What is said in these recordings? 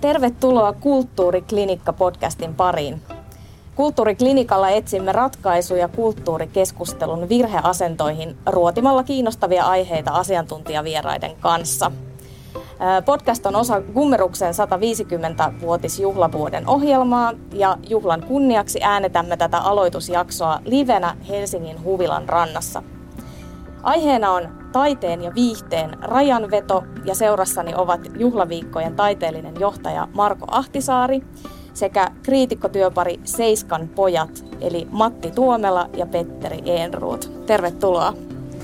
Tervetuloa Kulttuuriklinikka-podcastin pariin. Kulttuuriklinikalla etsimme ratkaisuja kulttuurikeskustelun virheasentoihin ruotimalla kiinnostavia aiheita asiantuntijavieraiden kanssa. Podcast on osa Gummeruksen 150-vuotisjuhlavuoden ohjelmaa ja juhlan kunniaksi äänetämme tätä aloitusjaksoa livenä Helsingin Huvilan rannassa. Aiheena on taiteen ja viihteen rajanveto ja seurassani ovat juhlaviikkojen taiteellinen johtaja Marko Ahtisaari sekä kriitikkotyöpari Seiskan pojat eli Matti Tuomela ja Petteri Enruut. Tervetuloa.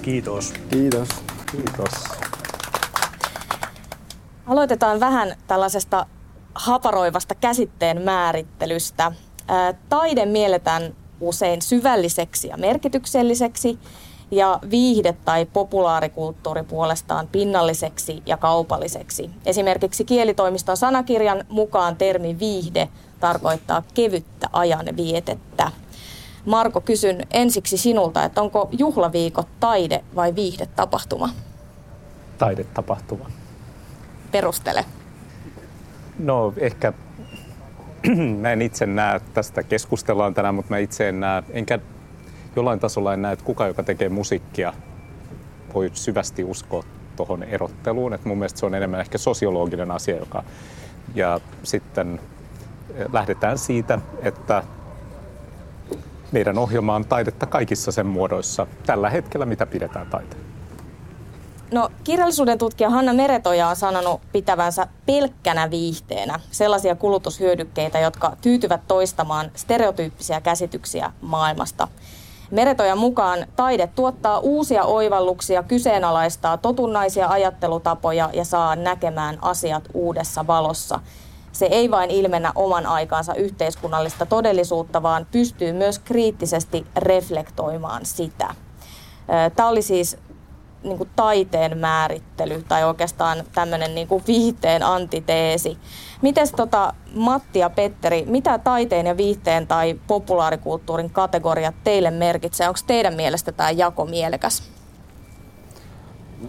Kiitos. Kiitos. Kiitos. Aloitetaan vähän tällaisesta haparoivasta käsitteen määrittelystä. Taide mielletään usein syvälliseksi ja merkitykselliseksi, ja viihde tai populaarikulttuuri puolestaan pinnalliseksi ja kaupalliseksi. Esimerkiksi kielitoimiston sanakirjan mukaan termi viihde tarkoittaa kevyttä ajan vietettä. Marko, kysyn ensiksi sinulta, että onko juhlaviikot taide- vai viihdetapahtuma? Taidetapahtuma. Perustele. No ehkä mä en itse näe, tästä keskustellaan tänään, mutta mä itse en näe, enkä jollain tasolla en näe, että kuka, joka tekee musiikkia, voi syvästi uskoa tuohon erotteluun. Et mun mielestä se on enemmän ehkä sosiologinen asia, joka... Ja sitten eh, lähdetään siitä, että meidän ohjelma on taidetta kaikissa sen muodoissa tällä hetkellä, mitä pidetään taiteen. No, kirjallisuuden tutkija Hanna Meretoja on sanonut pitävänsä pelkkänä viihteenä sellaisia kulutushyödykkeitä, jotka tyytyvät toistamaan stereotyyppisiä käsityksiä maailmasta. Meretojan mukaan taide tuottaa uusia oivalluksia, kyseenalaistaa totunnaisia ajattelutapoja ja saa näkemään asiat uudessa valossa. Se ei vain ilmennä oman aikaansa yhteiskunnallista todellisuutta, vaan pystyy myös kriittisesti reflektoimaan sitä. Tämä oli siis niin kuin taiteen määrittely tai oikeastaan tämmöinen niin kuin viihteen antiteesi. Miten tota, Matti ja Petteri, mitä taiteen ja viihteen tai populaarikulttuurin kategoriat teille merkitsee? Onko teidän mielestä tämä jako mielekäs?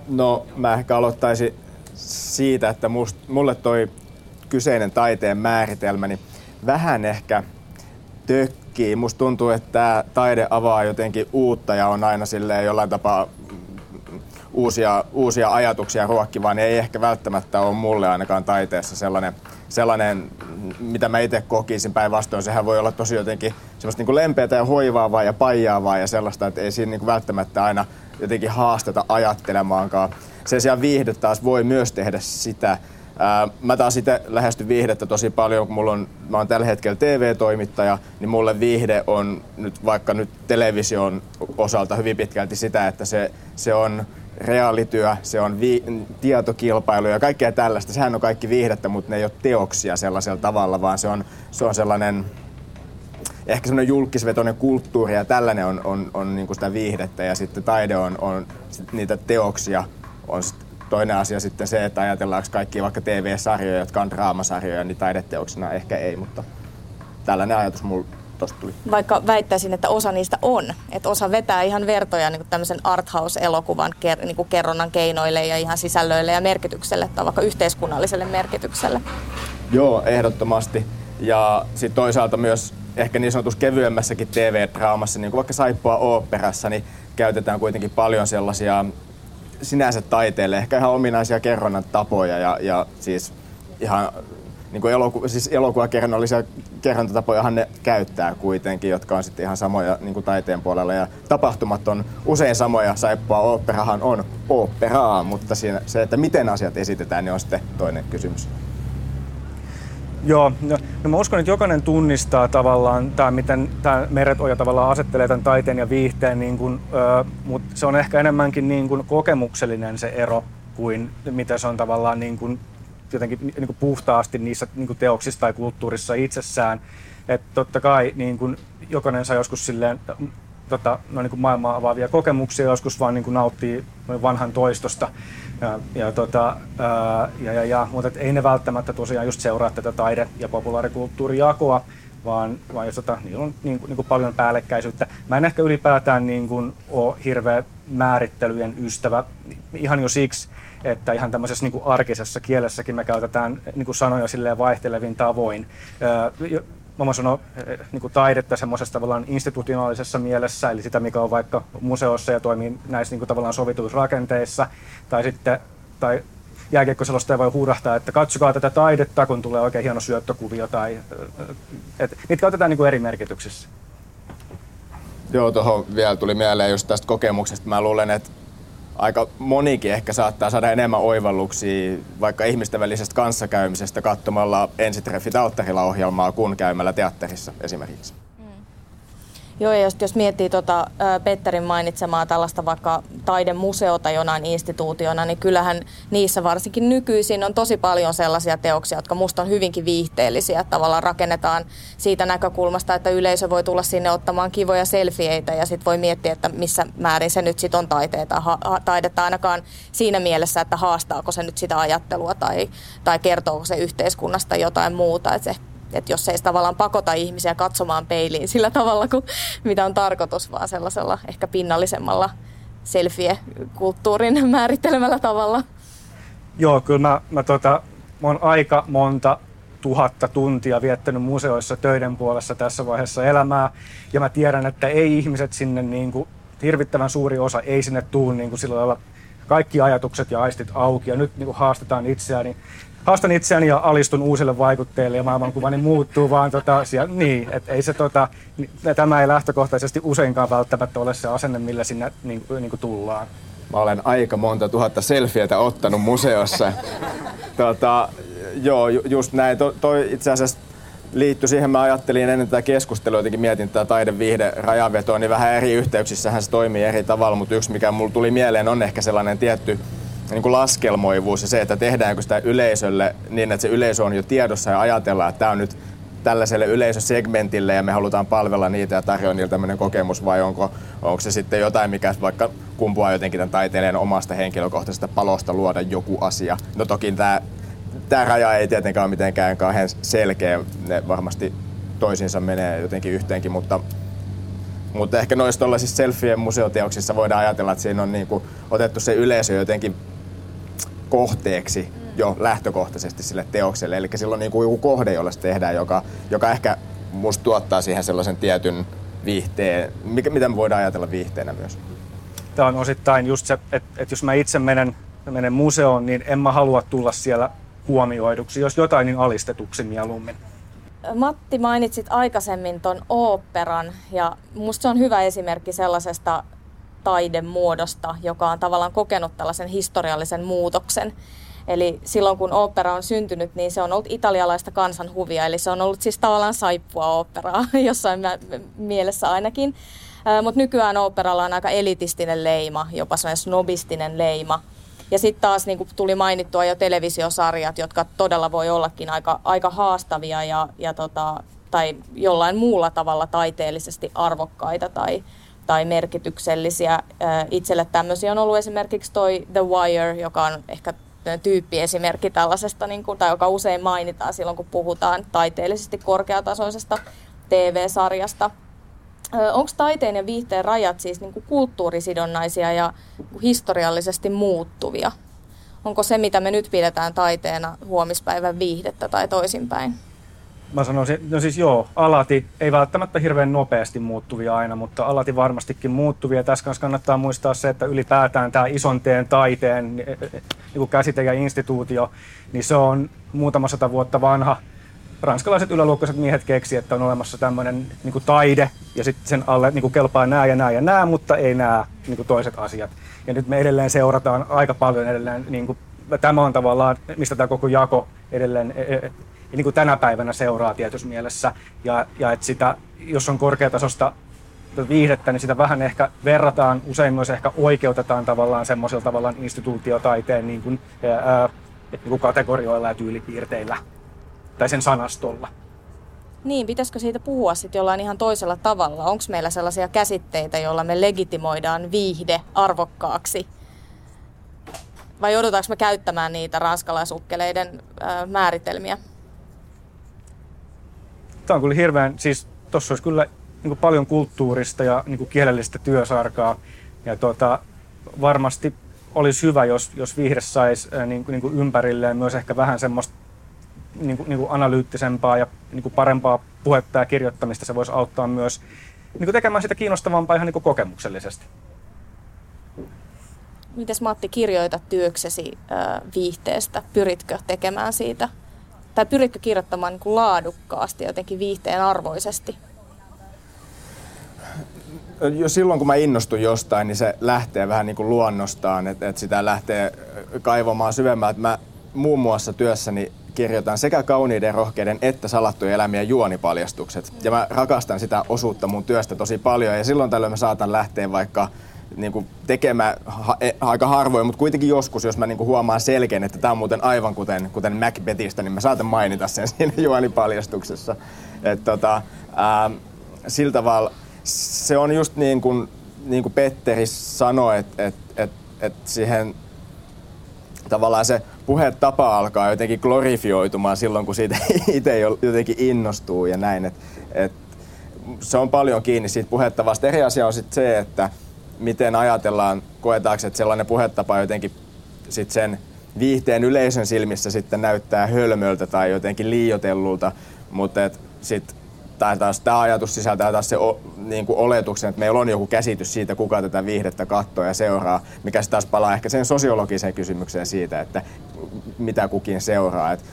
No mä ehkä aloittaisin siitä, että must, mulle toi kyseinen taiteen määritelmä niin vähän ehkä tökkii. Musta tuntuu, että tämä taide avaa jotenkin uutta ja on aina silleen jollain tapaa uusia, uusia ajatuksia ruokkivaa, niin ei ehkä välttämättä ole mulle ainakaan taiteessa sellainen, sellainen mitä mä itse kokisin päinvastoin. Sehän voi olla tosi jotenkin semmoista niin lempeätä ja hoivaavaa ja paijaavaa ja sellaista, että ei siinä niin välttämättä aina jotenkin haasteta ajattelemaankaan. Sen sijaan viihde taas voi myös tehdä sitä. Mä taas itse lähestyn viihdettä tosi paljon, kun mulla on, mä oon tällä hetkellä TV-toimittaja, niin mulle viihde on nyt vaikka nyt television osalta hyvin pitkälti sitä, että se, se on reaalityö, se on vi- tietokilpailu ja kaikkea tällaista. Sehän on kaikki viihdettä, mutta ne ei ole teoksia sellaisella tavalla, vaan se on, se on sellainen ehkä semmoinen julkisvetoinen kulttuuri ja tällainen on, on, on niin kuin sitä viihdettä ja sitten taide on, on niitä teoksia. On toinen asia sitten se, että ajatellaanko kaikki vaikka TV-sarjoja, jotka on draamasarjoja, niin taideteoksena ehkä ei, mutta tällainen ajatus mulla tosta tuli. Vaikka väittäisin, että osa niistä on. Että osa vetää ihan vertoja niin tämmöisen arthouse-elokuvan ker, niin kuin kerronnan keinoille ja ihan sisällöille ja merkitykselle tai vaikka yhteiskunnalliselle merkitykselle. Joo, ehdottomasti. Ja sitten toisaalta myös ehkä niin sanotussa kevyemmässäkin TV-draamassa, niin kuin vaikka Saippua oopperassa, niin käytetään kuitenkin paljon sellaisia sinänsä taiteelle ehkä ihan ominaisia kerronnan tapoja ja, ja siis ihan niin kuin eloku, siis elokuvakerronnallisia kerrontatapojahan ne käyttää kuitenkin, jotka on sitten ihan samoja niin kuin taiteen puolella. Ja tapahtumat on usein samoja. Saippua oopperahan on oopperaa, mutta siinä, se, että miten asiat esitetään, niin on sitten toinen kysymys. Joo, no, no mä uskon, että jokainen tunnistaa tavallaan, tämä, miten tämä Meretoja tavallaan asettelee tämän taiteen ja viihteen, niin kuin, mutta se on ehkä enemmänkin niin kuin kokemuksellinen se ero kuin mitä se on tavallaan niin kuin jotenkin niin kuin puhtaasti niissä niin kuin teoksissa tai kulttuurissa itsessään. Että totta kai niin kuin jokainen saa joskus silleen tota, no, niin kuin maailmaa avaavia kokemuksia, joskus vaan niin kuin nauttii vanhan toistosta. Ja, ja, tota, ää, ja, ja, ja, mutta ei ne välttämättä tosiaan just seuraa tätä taide- ja populaarikulttuurijakoa, vaan, vaan jos tota, niillä on niin, niin kuin paljon päällekkäisyyttä. Mä en ehkä ylipäätään niin kuin, ole hirveä määrittelyjen ystävä, ihan jo siksi, että ihan tämmöisessä niin kuin arkisessa kielessäkin me käytetään niin kuin sanoja silleen vaihtelevin tavoin. Mä sanon niin kuin taidetta semmoisessa tavallaan institutionaalisessa mielessä, eli sitä, mikä on vaikka museossa ja toimii näissä niin kuin tavallaan sovituissa rakenteissa, tai sitten tai jääkiekkoselostaja voi huudahtaa, että katsokaa tätä taidetta, kun tulee oikein hieno syöttökuvio. Tai, et, niitä käytetään niin kuin eri merkityksissä. Joo, tuohon vielä tuli mieleen just tästä kokemuksesta. Mä luulen, että aika monikin ehkä saattaa saada enemmän oivalluksia vaikka ihmisten välisestä kanssakäymisestä katsomalla ensitreffit ohjelmaa kuin käymällä teatterissa esimerkiksi. Joo, ja jos, jos miettii tuota, Petterin mainitsemaa tällaista vaikka taidemuseota jonain instituutiona, niin kyllähän niissä varsinkin nykyisin on tosi paljon sellaisia teoksia, jotka musta on hyvinkin viihteellisiä. Tavallaan rakennetaan siitä näkökulmasta, että yleisö voi tulla sinne ottamaan kivoja selfieitä ja sitten voi miettiä, että missä määrin se nyt sitten on taiteita, ha, taidetta ainakaan siinä mielessä, että haastaako se nyt sitä ajattelua tai, tai kertooko se yhteiskunnasta jotain muuta. Että se että jos ei tavallaan pakota ihmisiä katsomaan peiliin sillä tavalla, kuin mitä on tarkoitus, vaan sellaisella ehkä pinnallisemmalla selfie-kulttuurin määrittelemällä tavalla. Joo, kyllä mä, mä, tota, mä oon aika monta tuhatta tuntia viettänyt museoissa töiden puolessa tässä vaiheessa elämää. Ja mä tiedän, että ei ihmiset sinne niin kuin, hirvittävän suuri osa ei sinne tuu niin kuin sillä lailla kaikki ajatukset ja aistit auki. Ja nyt niin kuin haastetaan itseäni haastan itseäni ja alistun uusille vaikutteille ja maailmankuvani muuttuu, vaan tota, siellä, niin, et ei se, tota, tämä ei lähtökohtaisesti useinkaan välttämättä ole se asenne, millä sinne niin, niin kuin tullaan. Mä olen aika monta tuhatta selfietä ottanut museossa. tota, joo, just näin. To, toi itse asiassa liittyi siihen, mä ajattelin ennen tätä keskustelua, jotenkin mietin tätä taideviihde rajavetoa, niin vähän eri yhteyksissähän se toimii eri tavalla, mutta yksi mikä mulle tuli mieleen on ehkä sellainen tietty niin kuin laskelmoivuus ja se, että tehdäänkö sitä yleisölle niin, että se yleisö on jo tiedossa ja ajatellaan, että tämä on nyt tällaiselle yleisösegmentille ja me halutaan palvella niitä ja tarjoa niille tämmöinen kokemus vai onko, onko se sitten jotain, mikä vaikka kumpuaa jotenkin tämän taiteilijan omasta henkilökohtaisesta palosta luoda joku asia. No toki tämä, tämä raja ei tietenkään ole mitenkään kauhean selkeä, ne varmasti toisiinsa menee jotenkin yhteenkin, mutta mutta ehkä noissa tuollaisissa selfien museoteoksissa voidaan ajatella, että siinä on niinku otettu se yleisö jotenkin kohteeksi jo lähtökohtaisesti sille teokselle. Eli silloin niin kuin joku kohde, jolla se tehdään, joka, joka ehkä musta tuottaa siihen sellaisen tietyn viihteen, mikä, mitä me voidaan ajatella viihteenä myös. Tämä on osittain just se, että, että jos mä itse menen, menen museoon, niin en mä halua tulla siellä huomioiduksi, jos jotain niin alistetuksi mieluummin. Matti, mainitsit aikaisemmin ton oopperan ja musta se on hyvä esimerkki sellaisesta taidemuodosta, joka on tavallaan kokenut tällaisen historiallisen muutoksen. Eli silloin kun opera on syntynyt, niin se on ollut italialaista kansanhuvia, eli se on ollut siis tavallaan saippua operaa jossain mielessä ainakin. Mutta nykyään operalla on aika elitistinen leima, jopa sellainen snobistinen leima. Ja sitten taas niin tuli mainittua jo televisiosarjat, jotka todella voi ollakin aika, aika haastavia ja, ja tota, tai jollain muulla tavalla taiteellisesti arvokkaita tai, tai merkityksellisiä. Itselle tämmöisiä on ollut esimerkiksi toi The Wire, joka on ehkä tyyppiesimerkki tällaisesta, niin kuin, tai joka usein mainitaan silloin, kun puhutaan taiteellisesti korkeatasoisesta TV-sarjasta. Onko taiteen ja viihteen rajat siis niin kuin kulttuurisidonnaisia ja historiallisesti muuttuvia? Onko se, mitä me nyt pidetään taiteena, huomispäivän viihdettä tai toisinpäin? Mä sanoisin, no siis joo, alati, ei välttämättä hirveän nopeasti muuttuvia aina, mutta alati varmastikin muuttuvia. Tässä kanssa kannattaa muistaa se, että ylipäätään tämä ison teen taiteen niin kuin käsite ja instituutio, niin se on muutama sata vuotta vanha. Ranskalaiset yläluokkaiset miehet keksi, että on olemassa tämmöinen niin taide, ja sitten sen alle niin kuin kelpaa nämä ja nämä ja nämä, mutta ei nämä niin kuin toiset asiat. Ja nyt me edelleen seurataan aika paljon edelleen, niin kuin, tämä on tavallaan, mistä tämä koko jako edelleen e, e, niin kuin tänä päivänä seuraa tietyssä mielessä. Ja, ja että sitä, jos on korkeatasosta viihdettä, niin sitä vähän ehkä verrataan, usein myös ehkä oikeutetaan tavallaan semmoisella tavallaan instituutiotaiteen niin kuin, ää, niin kuin kategorioilla ja tyylipiirteillä tai sen sanastolla. Niin, pitäisikö siitä puhua sitten jollain ihan toisella tavalla? Onko meillä sellaisia käsitteitä, joilla me legitimoidaan viihde arvokkaaksi? Vai joudutaanko me käyttämään niitä ranskalaisukkeleiden ää, määritelmiä? Tämä on kyllä hirveän, siis tuossa olisi kyllä niin kuin paljon kulttuurista ja niin kuin kielellistä työsarkaa. Ja tuota, varmasti olisi hyvä, jos, jos viihde saisi niin kuin, niin kuin ympärilleen myös ehkä vähän semmoista niin kuin, niin kuin analyyttisempaa ja niin kuin parempaa puhetta ja kirjoittamista. Se voisi auttaa myös niin kuin tekemään sitä kiinnostavampaa ihan niin kuin kokemuksellisesti. Mites Matti kirjoitat työksesi äh, viihteestä? Pyritkö tekemään siitä, tai pyritkö kirjoittamaan niin kuin laadukkaasti jotenkin viihteen arvoisesti? jo silloin kun mä innostun jostain, niin se lähtee vähän niin kuin luonnostaan, että, että sitä lähtee kaivamaan syvemmältä. Mä muun muassa työssäni kirjoitan sekä kauniiden, rohkeiden että salattujen elämien juonipaljastukset. Ja mä rakastan sitä osuutta mun työstä tosi paljon ja silloin tällöin mä saatan lähteä vaikka niin kuin tekemään ha- e- aika harvoin, mutta kuitenkin joskus, jos mä niin kuin huomaan selkeän, että tämä on muuten aivan kuten, kuten Macbethistä, niin mä saatan mainita sen siinä juonipaljastuksessa. Et tota, ää, sillä tavalla se on just niin kuin, niin kuin Petteri sanoi, että et, et, et siihen tavallaan se puhetapa alkaa jotenkin glorifioitumaan silloin, kun siitä itse jotenkin innostuu ja näin. Et, et se on paljon kiinni siitä puhetavasta. Eri asia on sitten se, että miten ajatellaan, koetaanko, että sellainen puhetapa jotenkin sit sen viihteen yleisön silmissä sitten näyttää hölmöltä tai jotenkin liiotellulta, mutta sitten tai taas tämä ajatus sisältää taas se o, niin kuin oletuksen, että meillä on joku käsitys siitä, kuka tätä viihdettä katsoo ja seuraa, mikä sitten taas palaa ehkä sen sosiologiseen kysymykseen siitä, että mitä kukin seuraa. Et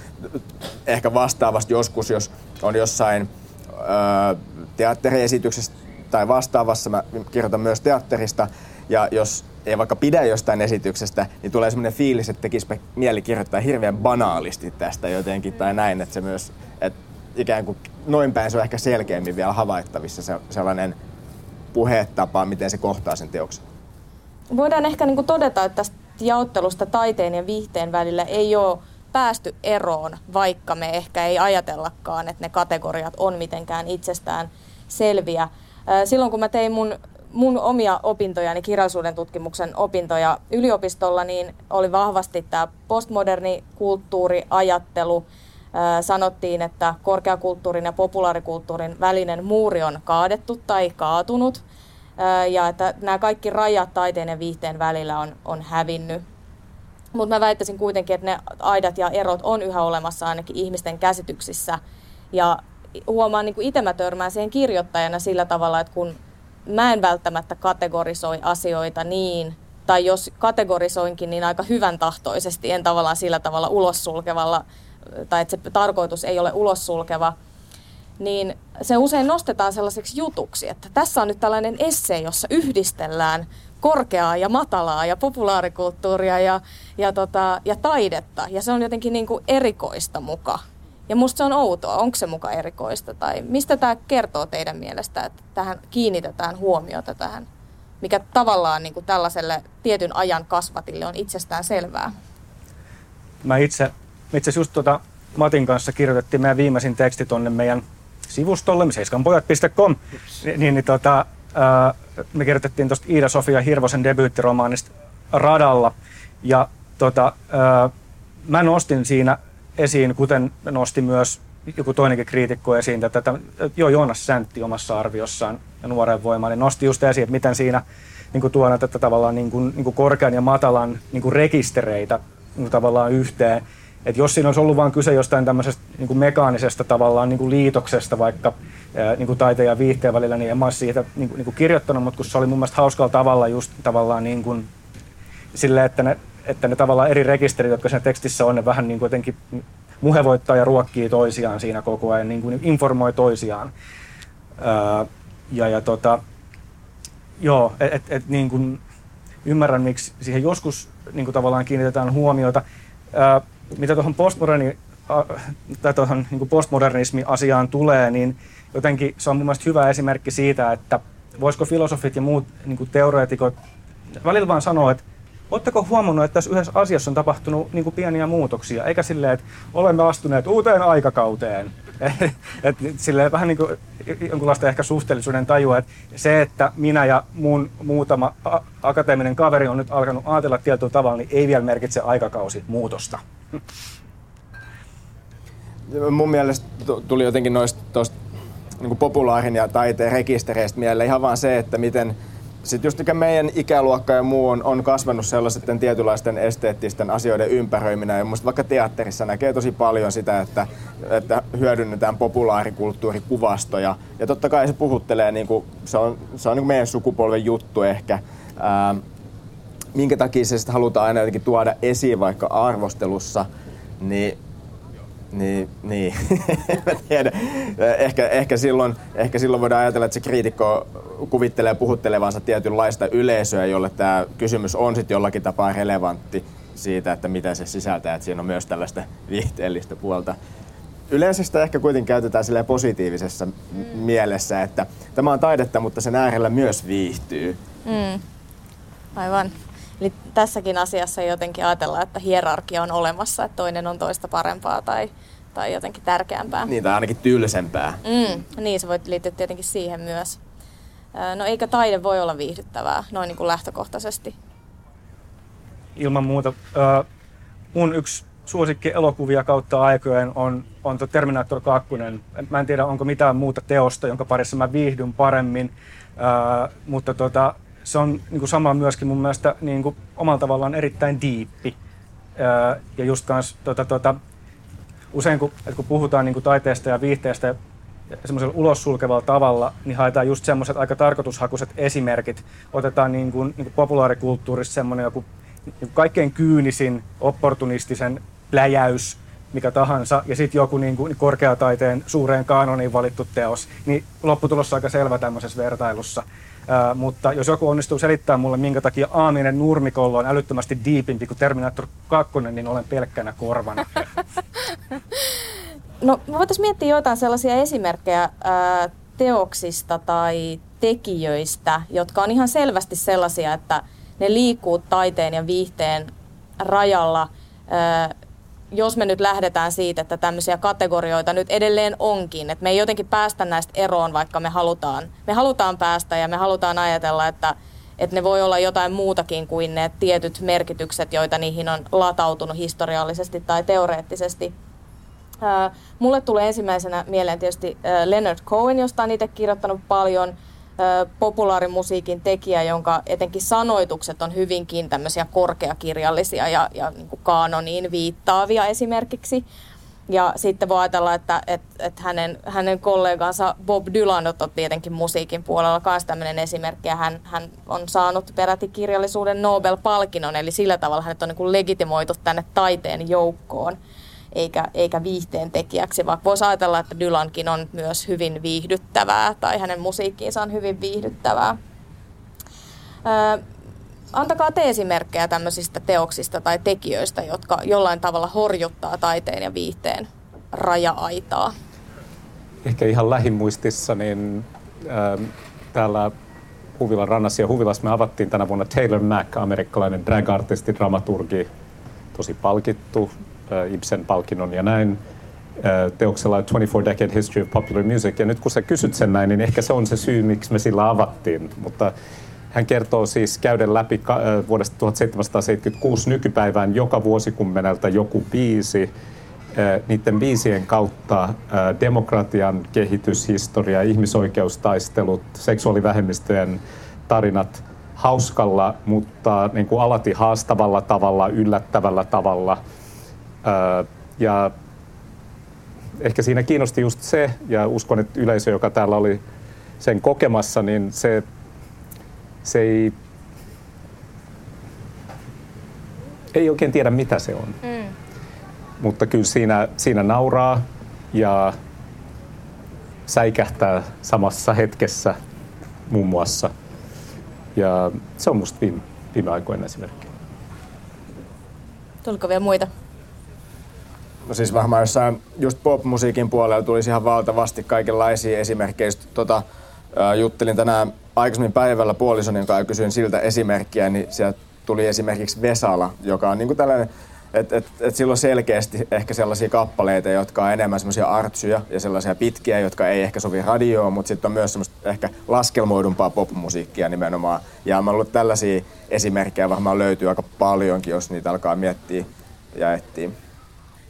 ehkä vastaavasti joskus, jos on jossain ö, teatteriesityksessä tai vastaavassa, mä kirjoitan myös teatterista, ja jos ei vaikka pidä jostain esityksestä, niin tulee semmoinen fiilis, että tekisi mieli kirjoittaa hirveän banaalisti tästä jotenkin tai näin, että se myös, että ikään kuin noin päin se on ehkä selkeämmin vielä havaittavissa se, sellainen puhetapa, miten se kohtaa sen teoksen. Voidaan ehkä niin kuin todeta, että tästä jaottelusta taiteen ja viihteen välillä ei ole päästy eroon, vaikka me ehkä ei ajatellakaan, että ne kategoriat on mitenkään itsestään selviä. Silloin kun mä tein mun, mun omia opintojani, kirjallisuuden tutkimuksen opintoja yliopistolla, niin oli vahvasti tämä postmoderni kulttuuriajattelu, sanottiin, että korkeakulttuurin ja populaarikulttuurin välinen muuri on kaadettu tai kaatunut ja että nämä kaikki rajat taiteen ja viihteen välillä on, on hävinnyt. Mutta mä väittäisin kuitenkin, että ne aidat ja erot on yhä olemassa ainakin ihmisten käsityksissä. Ja huomaan niin itse mä törmään siihen kirjoittajana sillä tavalla, että kun mä en välttämättä kategorisoi asioita niin, tai jos kategorisoinkin, niin aika hyvän tahtoisesti, en tavallaan sillä tavalla ulos sulkevalla tai että se tarkoitus ei ole ulos sulkeva, niin se usein nostetaan sellaiseksi jutuksi, että tässä on nyt tällainen esse, jossa yhdistellään korkeaa ja matalaa ja populaarikulttuuria ja, ja, tota, ja taidetta. Ja se on jotenkin niin kuin erikoista muka. Ja musta se on outoa, onko se muka erikoista tai mistä tämä kertoo teidän mielestä, että tähän kiinnitetään huomiota tähän, mikä tavallaan niin kuin tällaiselle tietyn ajan kasvatille on itsestään selvää. Mä itse itse just tuota Matin kanssa kirjoitettiin meidän viimeisin teksti tuonne meidän sivustolle, seiskanpojat.com, niin, niin, niin tota, ää, me kirjoitettiin tuosta Iida-Sofia Hirvosen debyyttiromaanista Radalla. Ja tota, ää, mä nostin siinä esiin, kuten nosti myös joku toinenkin kriitikko esiin, että, että joo, Joonas Säntti omassa arviossaan ja nuoren voimaan, niin nosti just esiin, että miten siinä niin kuin tuona tätä tavallaan niin kuin, niin kuin korkean ja matalan niin kuin rekistereitä niin kuin tavallaan yhteen. Et jos siinä olisi ollut vain kyse jostain tämmöisestä niin kuin mekaanisesta tavallaan niin kuin liitoksesta vaikka niin kuin taiteen ja viihteen välillä, niin en mä olisi siitä niin kuin, niin kuin kirjoittanut, mutta kun se oli mun mielestä hauskalla tavalla just tavallaan niin kuin, sille, että ne, että ne tavallaan eri rekisterit, jotka siinä tekstissä on, ne vähän niin kuin jotenkin muhevoittaa ja ruokkii toisiaan siinä koko ajan, niin kuin informoi toisiaan. Öö, ja, ja tota, joo, että et, et, niin kuin ymmärrän, miksi siihen joskus niin kuin tavallaan kiinnitetään huomiota. Öö, mitä tuohon postmoderni, tai tuohon niin postmodernismi-asiaan tulee, niin jotenkin se on mun mielestä hyvä esimerkki siitä, että voisiko filosofit ja muut niin teoreetikot välillä vaan sanoa, että Oletteko huomannut, että tässä yhdessä asiassa on tapahtunut niin kuin pieniä muutoksia, eikä silleen, että olemme astuneet uuteen aikakauteen, et, silleen vähän niin kuin jonkunlaista ehkä suhteellisuuden tajua, että se, että minä ja mun muutama akateeminen kaveri on nyt alkanut ajatella tietyllä tavalla, niin ei vielä merkitse aikakausi muutosta. Mun mielestä tuli jotenkin noista niin populaarin ja taiteen rekistereistä mieleen ihan vaan se, että miten sitten just meidän ikäluokka ja muu on, on kasvanut sellaisten tietynlaisten esteettisten asioiden ympäröiminä. Ja musta vaikka teatterissa näkee tosi paljon sitä, että, että hyödynnetään populaarikulttuurikuvastoja. Ja totta kai se puhuttelee, niin kuin, se on, se on niin meidän sukupolven juttu ehkä. Ää, minkä takia se sitten halutaan aina jotenkin tuoda esiin vaikka arvostelussa, niin niin, niin. mä tiedän. Ehkä, ehkä, silloin, ehkä silloin voidaan ajatella, että se kriitikko kuvittelee puhuttelevansa tietynlaista yleisöä, jolle tämä kysymys on sitten jollakin tapaa relevantti siitä, että mitä se sisältää, että siinä on myös tällaista viihteellistä puolta. Yleensä sitä ehkä kuitenkin käytetään positiivisessa mm. mielessä, että tämä on taidetta, mutta sen äärellä myös viihtyy. Mm. Aivan. Eli tässäkin asiassa jotenkin ajatellaan, että hierarkia on olemassa, että toinen on toista parempaa tai, tai jotenkin tärkeämpää. Niin, tai ainakin tylsempää. Mm, niin, se voi liittyä tietenkin siihen myös. No eikä taide voi olla viihdyttävää noin niin kuin lähtökohtaisesti. Ilman muuta. Äh, mun yksi suosikki elokuvia kautta aikojen on, on Terminator 2. Mä en tiedä, onko mitään muuta teosta, jonka parissa mä viihdyn paremmin, äh, mutta tota, se on niin kuin sama myöskin mun mielestä niin kuin omalla tavallaan erittäin diippi. Ja just kans, tota, tota, usein kun, että kun puhutaan niin kuin taiteesta ja viihteestä semmoisella ulos sulkevalla tavalla, niin haetaan just semmoiset aika tarkoitushakuiset esimerkit. Otetaan niin kuin, niin kuin populaarikulttuurissa semmoinen joku niin kuin kaikkein kyynisin, opportunistisen pläjäys, mikä tahansa, ja sitten joku niin kuin korkeataiteen suureen kanoniin valittu teos, niin lopputulos on aika selvä tämmöisessä vertailussa. Mutta jos joku onnistuu selittämään mulle, minkä takia Aaminen nurmikollo on älyttömästi diipimpi kuin Terminator 2, niin olen pelkkänä korvana. No, voitaisiin miettiä joitain sellaisia esimerkkejä ää, teoksista tai tekijöistä, jotka on ihan selvästi sellaisia, että ne liikkuu taiteen ja viihteen rajalla. Jos me nyt lähdetään siitä, että tämmöisiä kategorioita nyt edelleen onkin, että me ei jotenkin päästä näistä eroon, vaikka me halutaan, me halutaan päästä ja me halutaan ajatella, että, että ne voi olla jotain muutakin kuin ne tietyt merkitykset, joita niihin on latautunut historiallisesti tai teoreettisesti. mulle tulee ensimmäisenä mieleen tietysti Leonard Cohen, josta on itse kirjoittanut paljon – populaarimusiikin tekijä, jonka etenkin sanoitukset on hyvinkin tämmöisiä korkeakirjallisia ja, ja niin kuin kaanoniin viittaavia esimerkiksi. Ja sitten voi ajatella, että, että, että hänen, hänen kollegansa Bob Dylan on tietenkin musiikin puolella myös tämmöinen esimerkki. Ja hän, hän on saanut peräti kirjallisuuden Nobel-palkinnon, eli sillä tavalla hänet on niin kuin legitimoitu tänne taiteen joukkoon eikä, eikä viihteen tekijäksi, vaikka voisi ajatella, että Dylankin on myös hyvin viihdyttävää tai hänen musiikkiinsa on hyvin viihdyttävää. Ö, antakaa te esimerkkejä tämmöisistä teoksista tai tekijöistä, jotka jollain tavalla horjuttaa taiteen ja viihteen raja-aitaa. Ehkä ihan lähimuistissa, niin äh, täällä Huvilan rannassa ja Huvilassa me avattiin tänä vuonna Taylor Mac, amerikkalainen drag-artisti, dramaturgi, tosi palkittu, Ibsen-palkinnon ja näin teoksella 24 Decade History of Popular Music. Ja nyt kun sä kysyt sen näin, niin ehkä se on se syy, miksi me sillä avattiin. Mutta hän kertoo siis käydä läpi vuodesta 1776 nykypäivään joka vuosikymmeneltä joku biisi, niiden biisien kautta demokratian kehityshistoria, ihmisoikeustaistelut, seksuaalivähemmistöjen tarinat hauskalla, mutta niin kuin alati haastavalla tavalla, yllättävällä tavalla – ja ehkä siinä kiinnosti just se, ja uskon, että yleisö, joka täällä oli sen kokemassa, niin se, se ei, ei oikein tiedä, mitä se on. Mm. Mutta kyllä siinä, siinä nauraa ja säikähtää samassa hetkessä muun muassa. Ja se on musta viime, viime aikoina esimerkki. Tuliko vielä muita? No siis varmaan jossain just pop-musiikin puolella tulisi ihan valtavasti kaikenlaisia esimerkkejä. tota, äh, juttelin tänään aikaisemmin päivällä puolison, jonka kysyin siltä esimerkkiä, niin sieltä tuli esimerkiksi Vesala, joka on niinku tällainen et, et, et silloin selkeästi ehkä sellaisia kappaleita, jotka on enemmän semmoisia artsyjä ja sellaisia pitkiä, jotka ei ehkä sovi radioon, mutta sitten on myös semmoista ehkä laskelmoidumpaa popmusiikkia nimenomaan. Ja mä että tällaisia esimerkkejä varmaan löytyy aika paljonkin, jos niitä alkaa miettiä ja etsiä.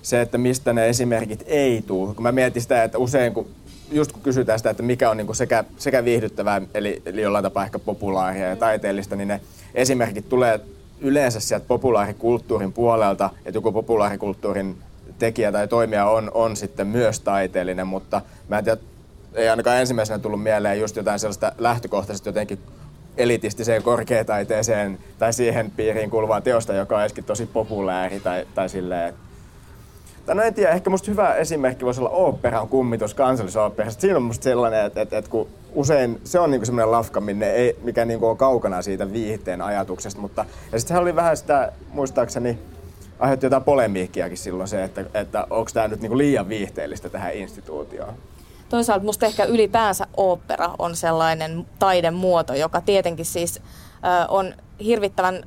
Se, että mistä ne esimerkit ei tule. Kun mä mietin sitä, että usein kun just kun kysytään sitä, että mikä on niin sekä, sekä viihdyttävää, eli, eli jollain tapaa ehkä populaaria ja taiteellista, niin ne esimerkit tulee yleensä sieltä populaarikulttuurin puolelta, että joku populaarikulttuurin tekijä tai toimija on, on sitten myös taiteellinen, mutta mä en tiedä, ei ainakaan ensimmäisenä tullut mieleen just jotain sellaista lähtökohtaisesti jotenkin elitistiseen korkeataiteeseen tai siihen piiriin kuuluvaa teosta, joka on tosi populääri tai, tai silleen, tai no en tiedä, ehkä musta hyvä esimerkki voisi olla oopperan kummitus kansallisoopperasta. Siinä on musta sellainen, että, että, että kun usein se on niinku semmoinen lafka, minne ei, mikä niinku on kaukana siitä viihteen ajatuksesta. Mutta, ja sitten oli vähän sitä, muistaakseni, aiheutti jotain polemiikkiakin silloin se, että, että onko tämä nyt niinku liian viihteellistä tähän instituutioon. Toisaalta musta ehkä ylipäänsä opera on sellainen taidemuoto, joka tietenkin siis on hirvittävän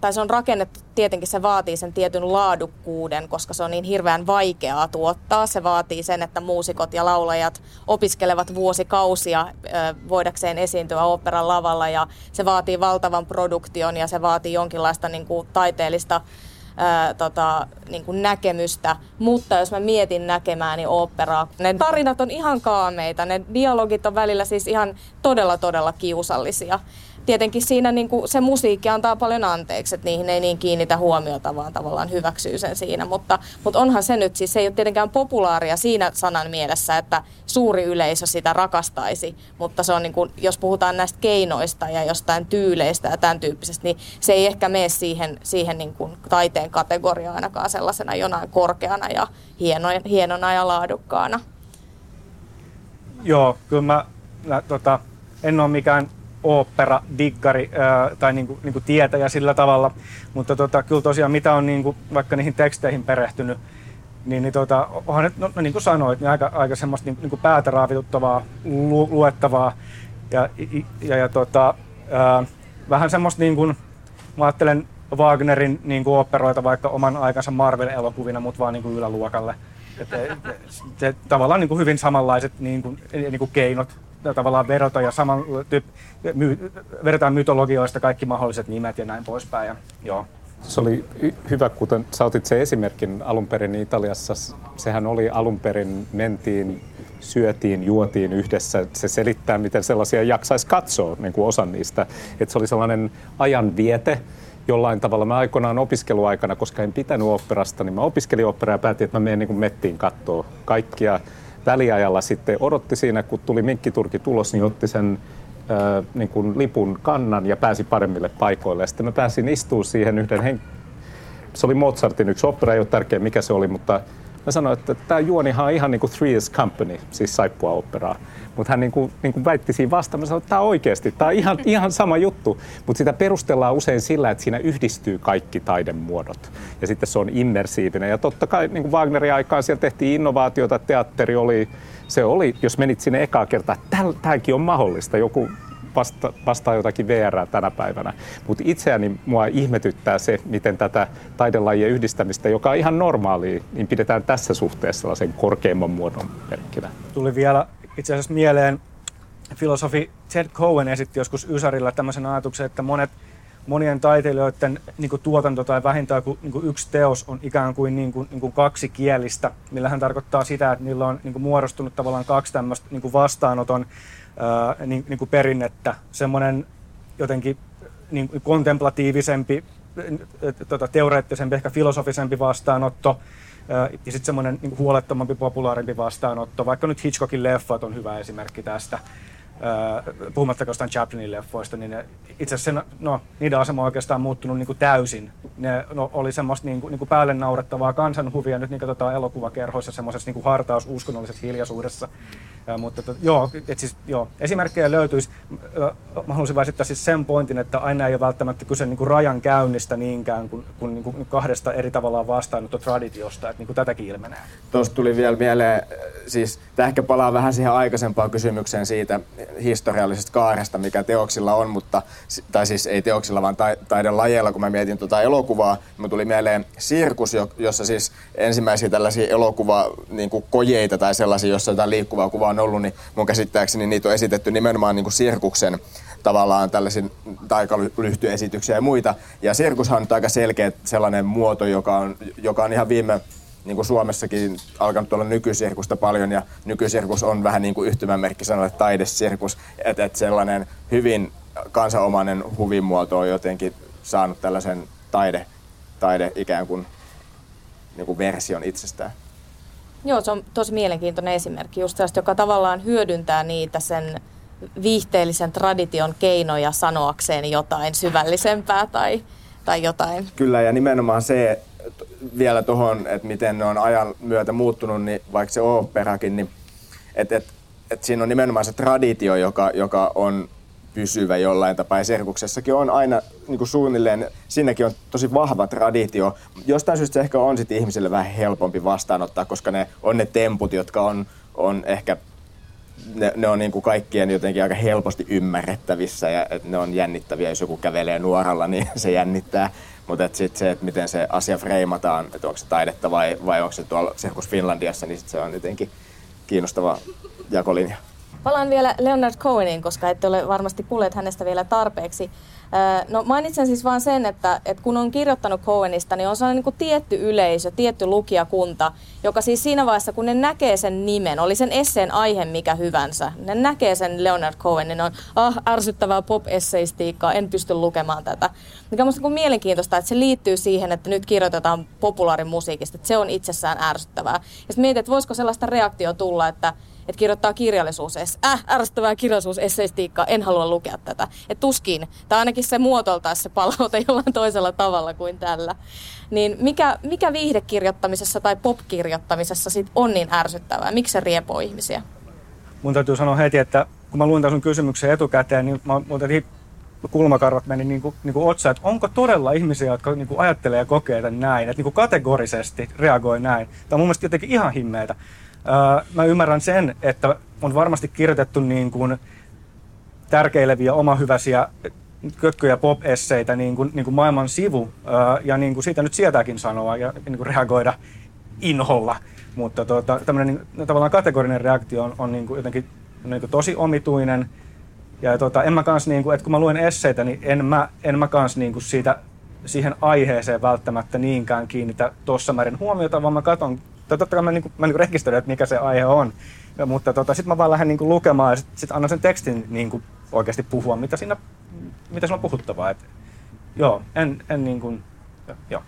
tai se on rakennettu, tietenkin se vaatii sen tietyn laadukkuuden, koska se on niin hirveän vaikeaa tuottaa. Se vaatii sen, että muusikot ja laulajat opiskelevat vuosikausia voidakseen esiintyä operan lavalla ja se vaatii valtavan produktion ja se vaatii jonkinlaista niin kuin, taiteellista ää, tota, niin kuin näkemystä, mutta jos mä mietin näkemääni operaa, ne tarinat on ihan kaameita, ne dialogit on välillä siis ihan todella todella kiusallisia tietenkin siinä niin kuin se musiikki antaa paljon anteeksi, että niihin ei niin kiinnitä huomiota, vaan tavallaan hyväksyy sen siinä. Mutta, mutta onhan se nyt, siis se ei ole tietenkään populaaria siinä sanan mielessä, että suuri yleisö sitä rakastaisi, mutta se on niin kuin, jos puhutaan näistä keinoista ja jostain tyyleistä ja tämän tyyppisestä, niin se ei ehkä mene siihen, siihen niin kuin taiteen kategoriaan ainakaan sellaisena jonain korkeana ja hieno, hienona ja laadukkaana. Joo, kyllä mä, mä tota, en ole mikään opera diggari ää, tai niinku, niinku tietäjä sillä tavalla, mutta tota, kyllä tosiaan mitä on niinku, vaikka niihin teksteihin perehtynyt, niin, niin tota, onhan nyt, no, no niin kuin sanoit, niin aika, aika semmoista niin, niin kuin päätä raavituttavaa, lu, luettavaa. Ja, ja, ja tota, ää, vähän semmoista niin kuin, mä ajattelen Wagnerin niin kuin operoita vaikka oman aikansa Marvel-elokuvina, mutta vaan niin kuin yläluokalle. Et, et, et, et, tavallaan niin kuin hyvin samanlaiset niin kuin, niin kuin keinot tavallaan verota ja saman, tyyp, my, verrataan mytologioista kaikki mahdolliset nimet ja näin poispäin. Ja, joo. Se oli hyvä, kuten sä otit sen esimerkin alun perin Italiassa. Sehän oli alun perin, mentiin, syötiin, juotiin yhdessä. Se selittää, miten sellaisia jaksaisi katsoa, niin kuin osan niistä. Että se oli sellainen ajanviete, jollain tavalla. Mä aikoinaan opiskeluaikana, koska en pitänyt operasta, niin mä opiskelin operaa ja päätin, että mä menen niin kuin mettiin katsoa kaikkia väliajalla sitten odotti siinä, kun tuli minkkiturki tulos, niin otti sen äh, niin kuin lipun kannan ja pääsi paremmille paikoille. Ja sitten mä pääsin istumaan siihen yhden hen... Se oli Mozartin yksi opera, ei ole tärkeä mikä se oli, mutta mä sanoin, että tämä juonihan on ihan niin kuin Three Years Company, siis saippua operaa. Mutta hän niin kuin, niin kuin väitti siinä vastaan, mä sanoin, että tämä on oikeasti, tämä on ihan, ihan sama juttu. Mutta sitä perustellaan usein sillä, että siinä yhdistyy kaikki taidemuodot. Ja sitten se on immersiivinen. Ja totta kai niin kuin Wagnerin aikaan siellä tehtiin innovaatiota, teatteri oli, se oli, jos menit sinne ekaa kertaa, tämäkin on mahdollista. Joku vasta, vastaa jotakin VR tänä päivänä. Mutta itseäni mua ihmetyttää se, miten tätä taidelajien yhdistämistä, joka on ihan normaalia, niin pidetään tässä suhteessa sellaisen korkeimman muodon merkkinä. Tuli vielä itse asiassa mieleen, filosofi Ted Cohen esitti joskus Ysärillä tämmöisen ajatuksen, että monet monien taiteilijoiden niin kuin tuotanto tai vähintään kuin, niin kuin yksi teos on ikään kuin, niin kuin, niin kuin kaksi kielistä, millä hän tarkoittaa sitä, että niillä on niin kuin muodostunut tavallaan kaksi tämmöistä niin kuin vastaanoton ää, niin, niin kuin perinnettä. Semmoinen jotenkin niin kuin kontemplatiivisempi, tota, teoreettisempi, ehkä filosofisempi vastaanotto, ja sitten semmoinen niin huolettomampi, populaarimpi vastaanotto. Vaikka nyt Hitchcockin leffat on hyvä esimerkki tästä. puhumattakaan jostain Chaplinin leffoista, niin ne, itse asiassa no, niiden asema on oikeastaan muuttunut niin kuin täysin. Ne no, oli semmoista niin kuin, niin kuin päälle naurettavaa kansanhuvia, nyt niin katsotaan elokuvakerhoissa semmoisessa niin hartaus uskonnollisessa hiljaisuudessa. Ja, mutta to, joo, et siis, joo, esimerkkejä löytyisi. Mä haluaisin vain esittää siis sen pointin, että aina ei ole välttämättä kyse niin kuin rajan käynnistä niinkään kuin, kuin, niin kuin kahdesta eri tavallaan vastaanotto traditiosta, että niin kuin tätäkin ilmenee. Tuosta tuli vielä mieleen, siis tämä ehkä palaa vähän siihen aikaisempaan kysymykseen siitä historiallisesta kaaresta, mikä teoksilla on, mutta, tai siis ei teoksilla, vaan taiden lajeilla, kun mä mietin tuota elokuvaa, niin tuli mieleen sirkus, jossa siis ensimmäisiä tällaisia elokuva niin kuin kojeita tai sellaisia, jossa jotain liikkuvaa kuvaa ollut, niin mun käsittääkseni niitä on esitetty nimenomaan niin kuin sirkuksen tavallaan tällaisiin taikalyhtyesityksiä ja muita. Ja sirkushan on nyt aika selkeä sellainen muoto, joka on, joka on ihan viime niin kuin Suomessakin alkanut olla nykysirkusta paljon ja nykysirkus on vähän niin kuin yhtymämerkki sanalle taidesirkus, että et sellainen hyvin kansanomainen huvimuoto on jotenkin saanut tällaisen taide, taide ikään kuin, niin kuin version itsestään. Joo, se on tosi mielenkiintoinen esimerkki, just tästä, joka tavallaan hyödyntää niitä sen viihteellisen tradition keinoja sanoakseen jotain syvällisempää tai, tai jotain. Kyllä, ja nimenomaan se vielä tuohon, että miten ne on ajan myötä muuttunut, niin vaikka se operakin, niin että et, et siinä on nimenomaan se traditio, joka, joka on pysyvä jollain tapaa. Ja serkuksessakin on aina niin kuin suunnilleen, siinäkin on tosi vahva traditio. Jostain syystä se ehkä on sitten ihmisille vähän helpompi vastaanottaa, koska ne on ne temput, jotka on, on ehkä ne, ne on niin kuin kaikkien jotenkin aika helposti ymmärrettävissä ja ne on jännittäviä. Jos joku kävelee nuoralla, niin se jännittää. Mutta sitten se, että miten se asia freimataan, että onko se taidetta vai, vai onko se tuolla Circus Finlandiassa, niin sit se on jotenkin kiinnostava jakolinja. Palaan vielä Leonard Coheniin, koska ette ole varmasti kuulleet hänestä vielä tarpeeksi. No mainitsen siis vain sen, että, että kun on kirjoittanut Cohenista, niin on sellainen niin tietty yleisö, tietty lukijakunta, joka siis siinä vaiheessa, kun ne näkee sen nimen, oli sen esseen aihe mikä hyvänsä, ne näkee sen Leonard Cohen, niin on ah, ärsyttävää pop-esseistiikkaa, en pysty lukemaan tätä. Mikä on niin mielenkiintoista, että se liittyy siihen, että nyt kirjoitetaan populaarimusiikista, että se on itsessään ärsyttävää. Ja sitten mietit, että voisiko sellaista reaktio tulla, että että kirjoittaa kirjallisuus, äh, ärsyttävää kirjallisuusesseistiikkaa, en halua lukea tätä. Et tuskin, tai ainakin se muotoiltaa se palaute jollain toisella tavalla kuin tällä. Niin mikä, mikä viihdekirjoittamisessa tai popkirjoittamisessa sit on niin ärsyttävää? Miksi se riepoo ihmisiä? Mun täytyy sanoa heti, että kun mä luin sun kysymyksen etukäteen, niin mä, mä kulmakarvat meni niin kuin, niin kuin otsa, että onko todella ihmisiä, jotka niin kuin ajattelee ja kokee tämän näin, että niin kuin kategorisesti reagoi näin. Tämä on mun mielestä jotenkin ihan himmeitä mä ymmärrän sen, että on varmasti kirjoitettu niin kuin tärkeileviä omahyväisiä kökköjä pop-esseitä niin kuin, niin kuin maailman sivu, ja niin kuin siitä nyt sietääkin sanoa ja niin kuin reagoida inholla. Mutta tota, tämmöinen niin, tavallaan kategorinen reaktio on, on niin kuin jotenkin niin kuin tosi omituinen. Ja tota, en mä kans, niin kuin, että kun mä luen esseitä, niin en mä, en mä kans niin kuin siitä, siihen aiheeseen välttämättä niinkään kiinnitä tuossa määrin huomiota, vaan mä katson totta kai mä, niinku, mä niinku rekisteröin, että mikä se aihe on. Ja, mutta tota, sitten mä vaan lähden niinku lukemaan ja sitten sit annan sen tekstin niinku oikeasti puhua, mitä siinä, mitä siinä on puhuttavaa. Et, joo, en, en niin kuin, joo.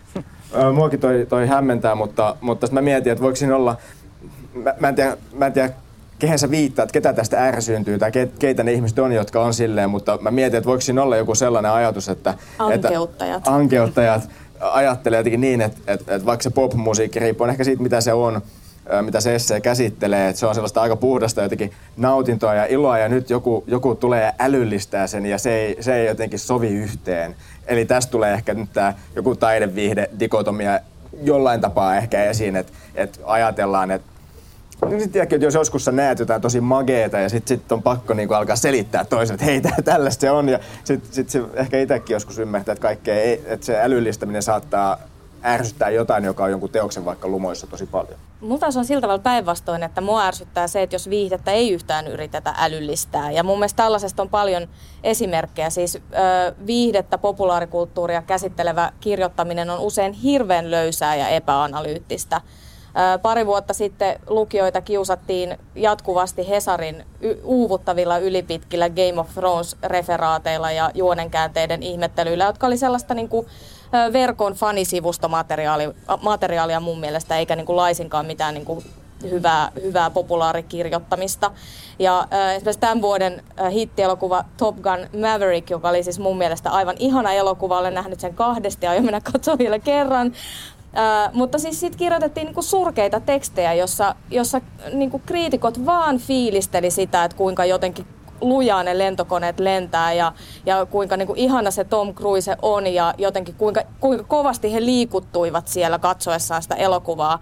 Muakin toi, toi hämmentää, mutta, mutta mä mietin, että voiko siinä olla, mä, mä, en tiedä, mä en tiedä kehen sä viittaat, ketä tästä ärsyntyy tai ke, keitä ne ihmiset on, jotka on silleen, mutta mä mietin, että voiko siinä olla joku sellainen ajatus, että... Ankeuttajat. Että, ankeuttajat ajattelee jotenkin niin, että, että, että vaikka se popmusiikki riippuu ehkä siitä, mitä se on, mitä se essee käsittelee, että se on sellaista aika puhdasta jotenkin nautintoa ja iloa ja nyt joku, joku tulee ja älyllistää sen ja se ei, se ei jotenkin sovi yhteen. Eli tästä tulee ehkä nyt tämä joku taideviihde dikotomia jollain tapaa ehkä esiin, että, että ajatellaan, että sitten tiedätkö, että jos joskus sä näet jotain tosi mageeta ja sitten sit on pakko niinku alkaa selittää toiselle, että hei, tällaista se on. Ja sitten sit se ehkä itsekin joskus ymmärtää, että, kaikkea ei, että se älyllistäminen saattaa ärsyttää jotain, joka on jonkun teoksen vaikka lumoissa tosi paljon. Mulla on sillä tavalla päinvastoin, että mua ärsyttää se, että jos viihdettä ei yhtään yritetä älyllistää. Ja mun mielestä tällaisesta on paljon esimerkkejä. Siis ö, viihdettä, populaarikulttuuria käsittelevä kirjoittaminen on usein hirveän löysää ja epäanalyyttistä. Pari vuotta sitten lukijoita kiusattiin jatkuvasti Hesarin uuvuttavilla ylipitkillä Game of Thrones-referaateilla ja juonenkäänteiden ihmettelyillä, jotka oli sellaista niin kuin, verkon fanisivustomateriaalia mun mielestä, eikä niin kuin laisinkaan mitään niin kuin hyvää, hyvää populaarikirjoittamista. Ja äh, esimerkiksi tämän vuoden äh, hittielokuva Top Gun Maverick, joka oli siis mun mielestä aivan ihana elokuva, olen nähnyt sen kahdesti ja aion mennä katsomaan vielä kerran Mutta siis sitten kirjoitettiin niinku surkeita tekstejä, jossa, jossa niinku kriitikot vaan fiilisteli sitä, että kuinka jotenkin lujaa ne lentokoneet lentää ja, ja kuinka niin kuin ihana se Tom Cruise on ja jotenkin kuinka, kuinka kovasti he liikuttuivat siellä katsoessaan sitä elokuvaa.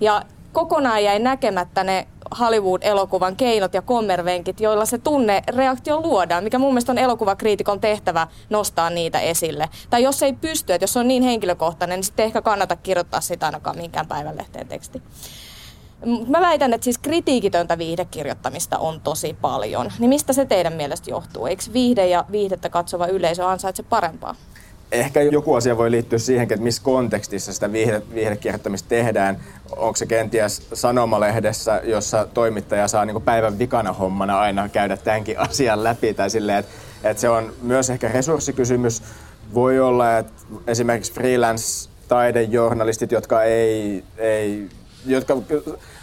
Ja kokonaan jäi näkemättä ne Hollywood-elokuvan keinot ja kommervenkit, joilla se tunnereaktio luodaan, mikä mun mielestä on elokuvakriitikon tehtävä nostaa niitä esille. Tai jos ei pysty, että jos on niin henkilökohtainen, niin sitten ehkä kannata kirjoittaa sitä ainakaan minkään päivänlehteen teksti. Mä väitän, että siis kritiikitöntä viihdekirjoittamista on tosi paljon. Niin mistä se teidän mielestä johtuu? Eikö viihde ja viihdettä katsova yleisö ansaitse parempaa? Ehkä joku asia voi liittyä siihen, että missä kontekstissa sitä viihde, viihdekirjoittamista tehdään. Onko se kenties sanomalehdessä, jossa toimittaja saa niin päivän vikana hommana aina käydä tämänkin asian läpi. Tai silleen, että, että se on myös ehkä resurssikysymys. Voi olla, että esimerkiksi freelance-taidejournalistit, jotka ei, ei jotka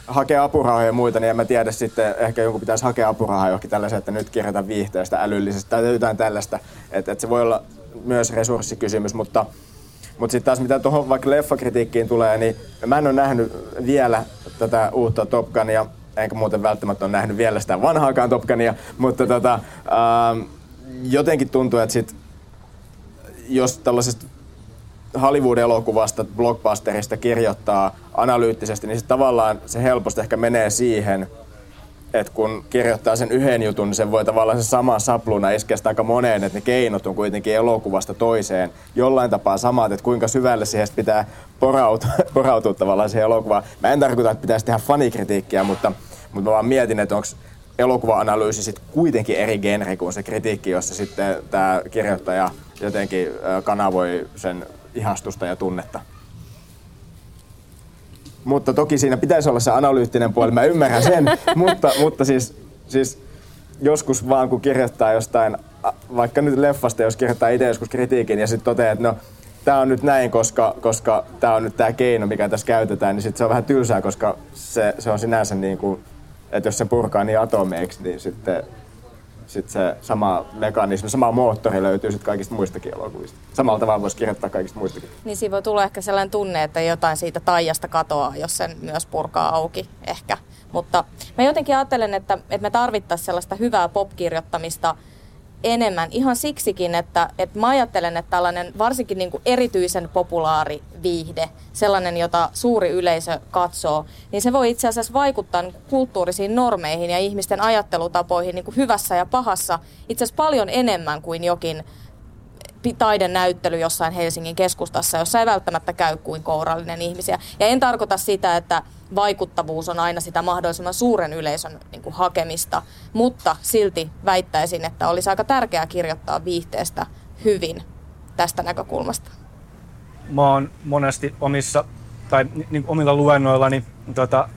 hakee apurahoja ja muita, niin en mä tiedä sitten, ehkä jonkun pitäisi hakea apurahaa johonkin tällaisen, että nyt kirjoitan viihteestä älyllisestä tai jotain tällaista. Että, että se voi olla myös resurssikysymys, mutta, mutta sitten taas mitä tuohon vaikka leffakritiikkiin tulee, niin mä en ole nähnyt vielä tätä uutta Top Gunia, enkä muuten välttämättä ole nähnyt vielä sitä vanhaakaan Top Gunia, mutta tota, ää, jotenkin tuntuu, että sit, jos tällaisesta Hollywood-elokuvasta, blockbusterista kirjoittaa analyyttisesti, niin se tavallaan se helposti ehkä menee siihen, että kun kirjoittaa sen yhden jutun, niin se voi tavallaan se sama sapluna iskeä aika moneen, että ne keinot on kuitenkin elokuvasta toiseen jollain tapaa samat, että kuinka syvälle siihen pitää porautua, porautua tavallaan siihen elokuvaan. Mä en tarkoita, että pitäisi tehdä fanikritiikkiä, mutta, mutta mä vaan mietin, että onko elokuva-analyysi sitten kuitenkin eri genre kuin se kritiikki, jossa sitten tämä kirjoittaja jotenkin kanavoi sen ihastusta ja tunnetta. Mutta toki siinä pitäisi olla se analyyttinen puoli, mä ymmärrän sen, mutta, mutta siis, siis joskus vaan kun kirjoittaa jostain, vaikka nyt leffasta, jos kirjoittaa itse joskus kritiikin ja sitten toteaa, että no tämä on nyt näin, koska, koska tämä on nyt tämä keino, mikä tässä käytetään, niin sitten se on vähän tylsää, koska se, se on sinänsä niin kuin, että jos se purkaa niin atomeiksi, niin sitten sit se sama mekanismi, sama moottori löytyy sitten kaikista muistakin elokuvista. Samalla tavalla voisi kirjoittaa kaikista muistakin. Niin siinä voi tulla ehkä sellainen tunne, että jotain siitä taijasta katoaa, jos sen myös purkaa auki ehkä. Mutta mä jotenkin ajattelen, että, että me tarvittaisiin sellaista hyvää popkirjoittamista enemmän. Ihan siksikin, että, että mä ajattelen, että tällainen varsinkin niin kuin erityisen populaari viihde, sellainen, jota suuri yleisö katsoo, niin se voi itse asiassa vaikuttaa kulttuurisiin normeihin ja ihmisten ajattelutapoihin niin kuin hyvässä ja pahassa itse asiassa paljon enemmän kuin jokin taidenäyttely jossain Helsingin keskustassa, jossa ei välttämättä käy kuin kourallinen ihmisiä. Ja en tarkoita sitä, että vaikuttavuus on aina sitä mahdollisimman suuren yleisön niin kuin, hakemista, mutta silti väittäisin, että olisi aika tärkeää kirjoittaa viihteestä hyvin tästä näkökulmasta. Mä oon monesti omissa tai niin, omilla luennoillani tota,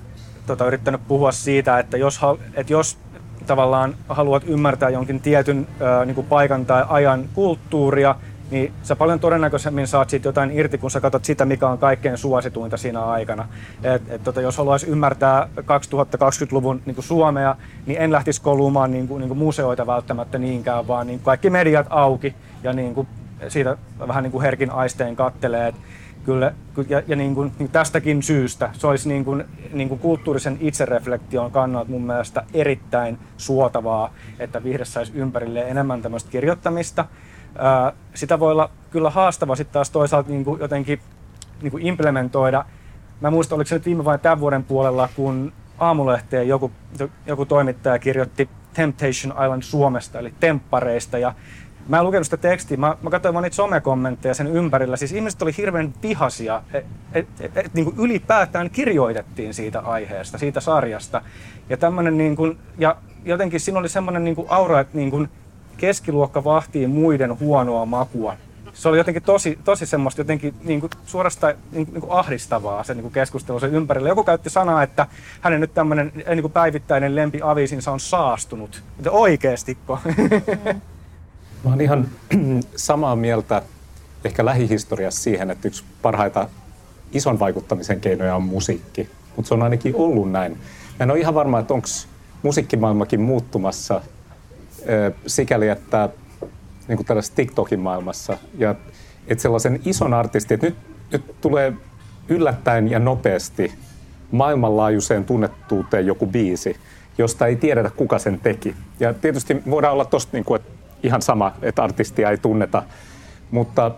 tota, yrittänyt puhua siitä, että jos, että jos tavallaan haluat ymmärtää jonkin tietyn ää, niin kuin paikan tai ajan kulttuuria, niin sä paljon todennäköisemmin saat siitä jotain irti, kun sä katsot sitä, mikä on kaikkein suosituinta siinä aikana. Et, et, tota, jos haluaisi ymmärtää 2020-luvun niin Suomea, niin en lähtisi kolumaan niin kuin, niin kuin museoita välttämättä niinkään, vaan niin kaikki mediat auki ja niin kuin, siitä vähän niin kuin herkin aistein kattelee. Kyllä, ja, ja niin kuin, niin tästäkin syystä se olisi niin kuin, niin kuin kulttuurisen itsereflektion kannalta mun mielestä erittäin suotavaa, että vihde saisi ympärille enemmän tämmöistä kirjoittamista. Ää, sitä voi olla kyllä haastava sitten taas toisaalta niin kuin jotenkin niin kuin implementoida. Mä muistan, oliko se nyt viime vai tämän vuoden puolella, kun aamulehteen joku, joku toimittaja kirjoitti Temptation Island Suomesta, eli temppareista, ja Mä en lukenut sitä tekstiä, mä, mä katsoin vaan niitä somekommentteja sen ympärillä. Siis ihmiset oli hirveän vihasia, että et, et, et, niin ylipäätään kirjoitettiin siitä aiheesta, siitä sarjasta. Ja, tämmönen, niin kuin, ja jotenkin siinä oli semmoinen niin aura, että niin kuin keskiluokka vahtii muiden huonoa makua. Se oli jotenkin tosi, tosi semmoista jotenkin niin kuin suorastaan niin kuin, niin kuin ahdistavaa se niin kuin keskustelu sen ympärillä. Joku käytti sanaa, että hänen nyt tämmöinen niin kuin päivittäinen lempi aviisinsa on saastunut. Mutta oikeestiko? Mm. Mä oon ihan samaa mieltä ehkä lähihistoriassa siihen, että yksi parhaita ison vaikuttamisen keinoja on musiikki. Mutta se on ainakin ollut näin. Mä en ole ihan varma, että onko musiikkimaailmakin muuttumassa sikäli, että niin kuin tällaisessa TikTokin maailmassa. Ja että sellaisen ison artistin, että nyt, nyt tulee yllättäen ja nopeasti maailmanlaajuiseen tunnettuuteen joku biisi, josta ei tiedetä kuka sen teki. Ja tietysti voidaan olla tosta niin kuin, että ihan sama, että artistia ei tunneta, mutta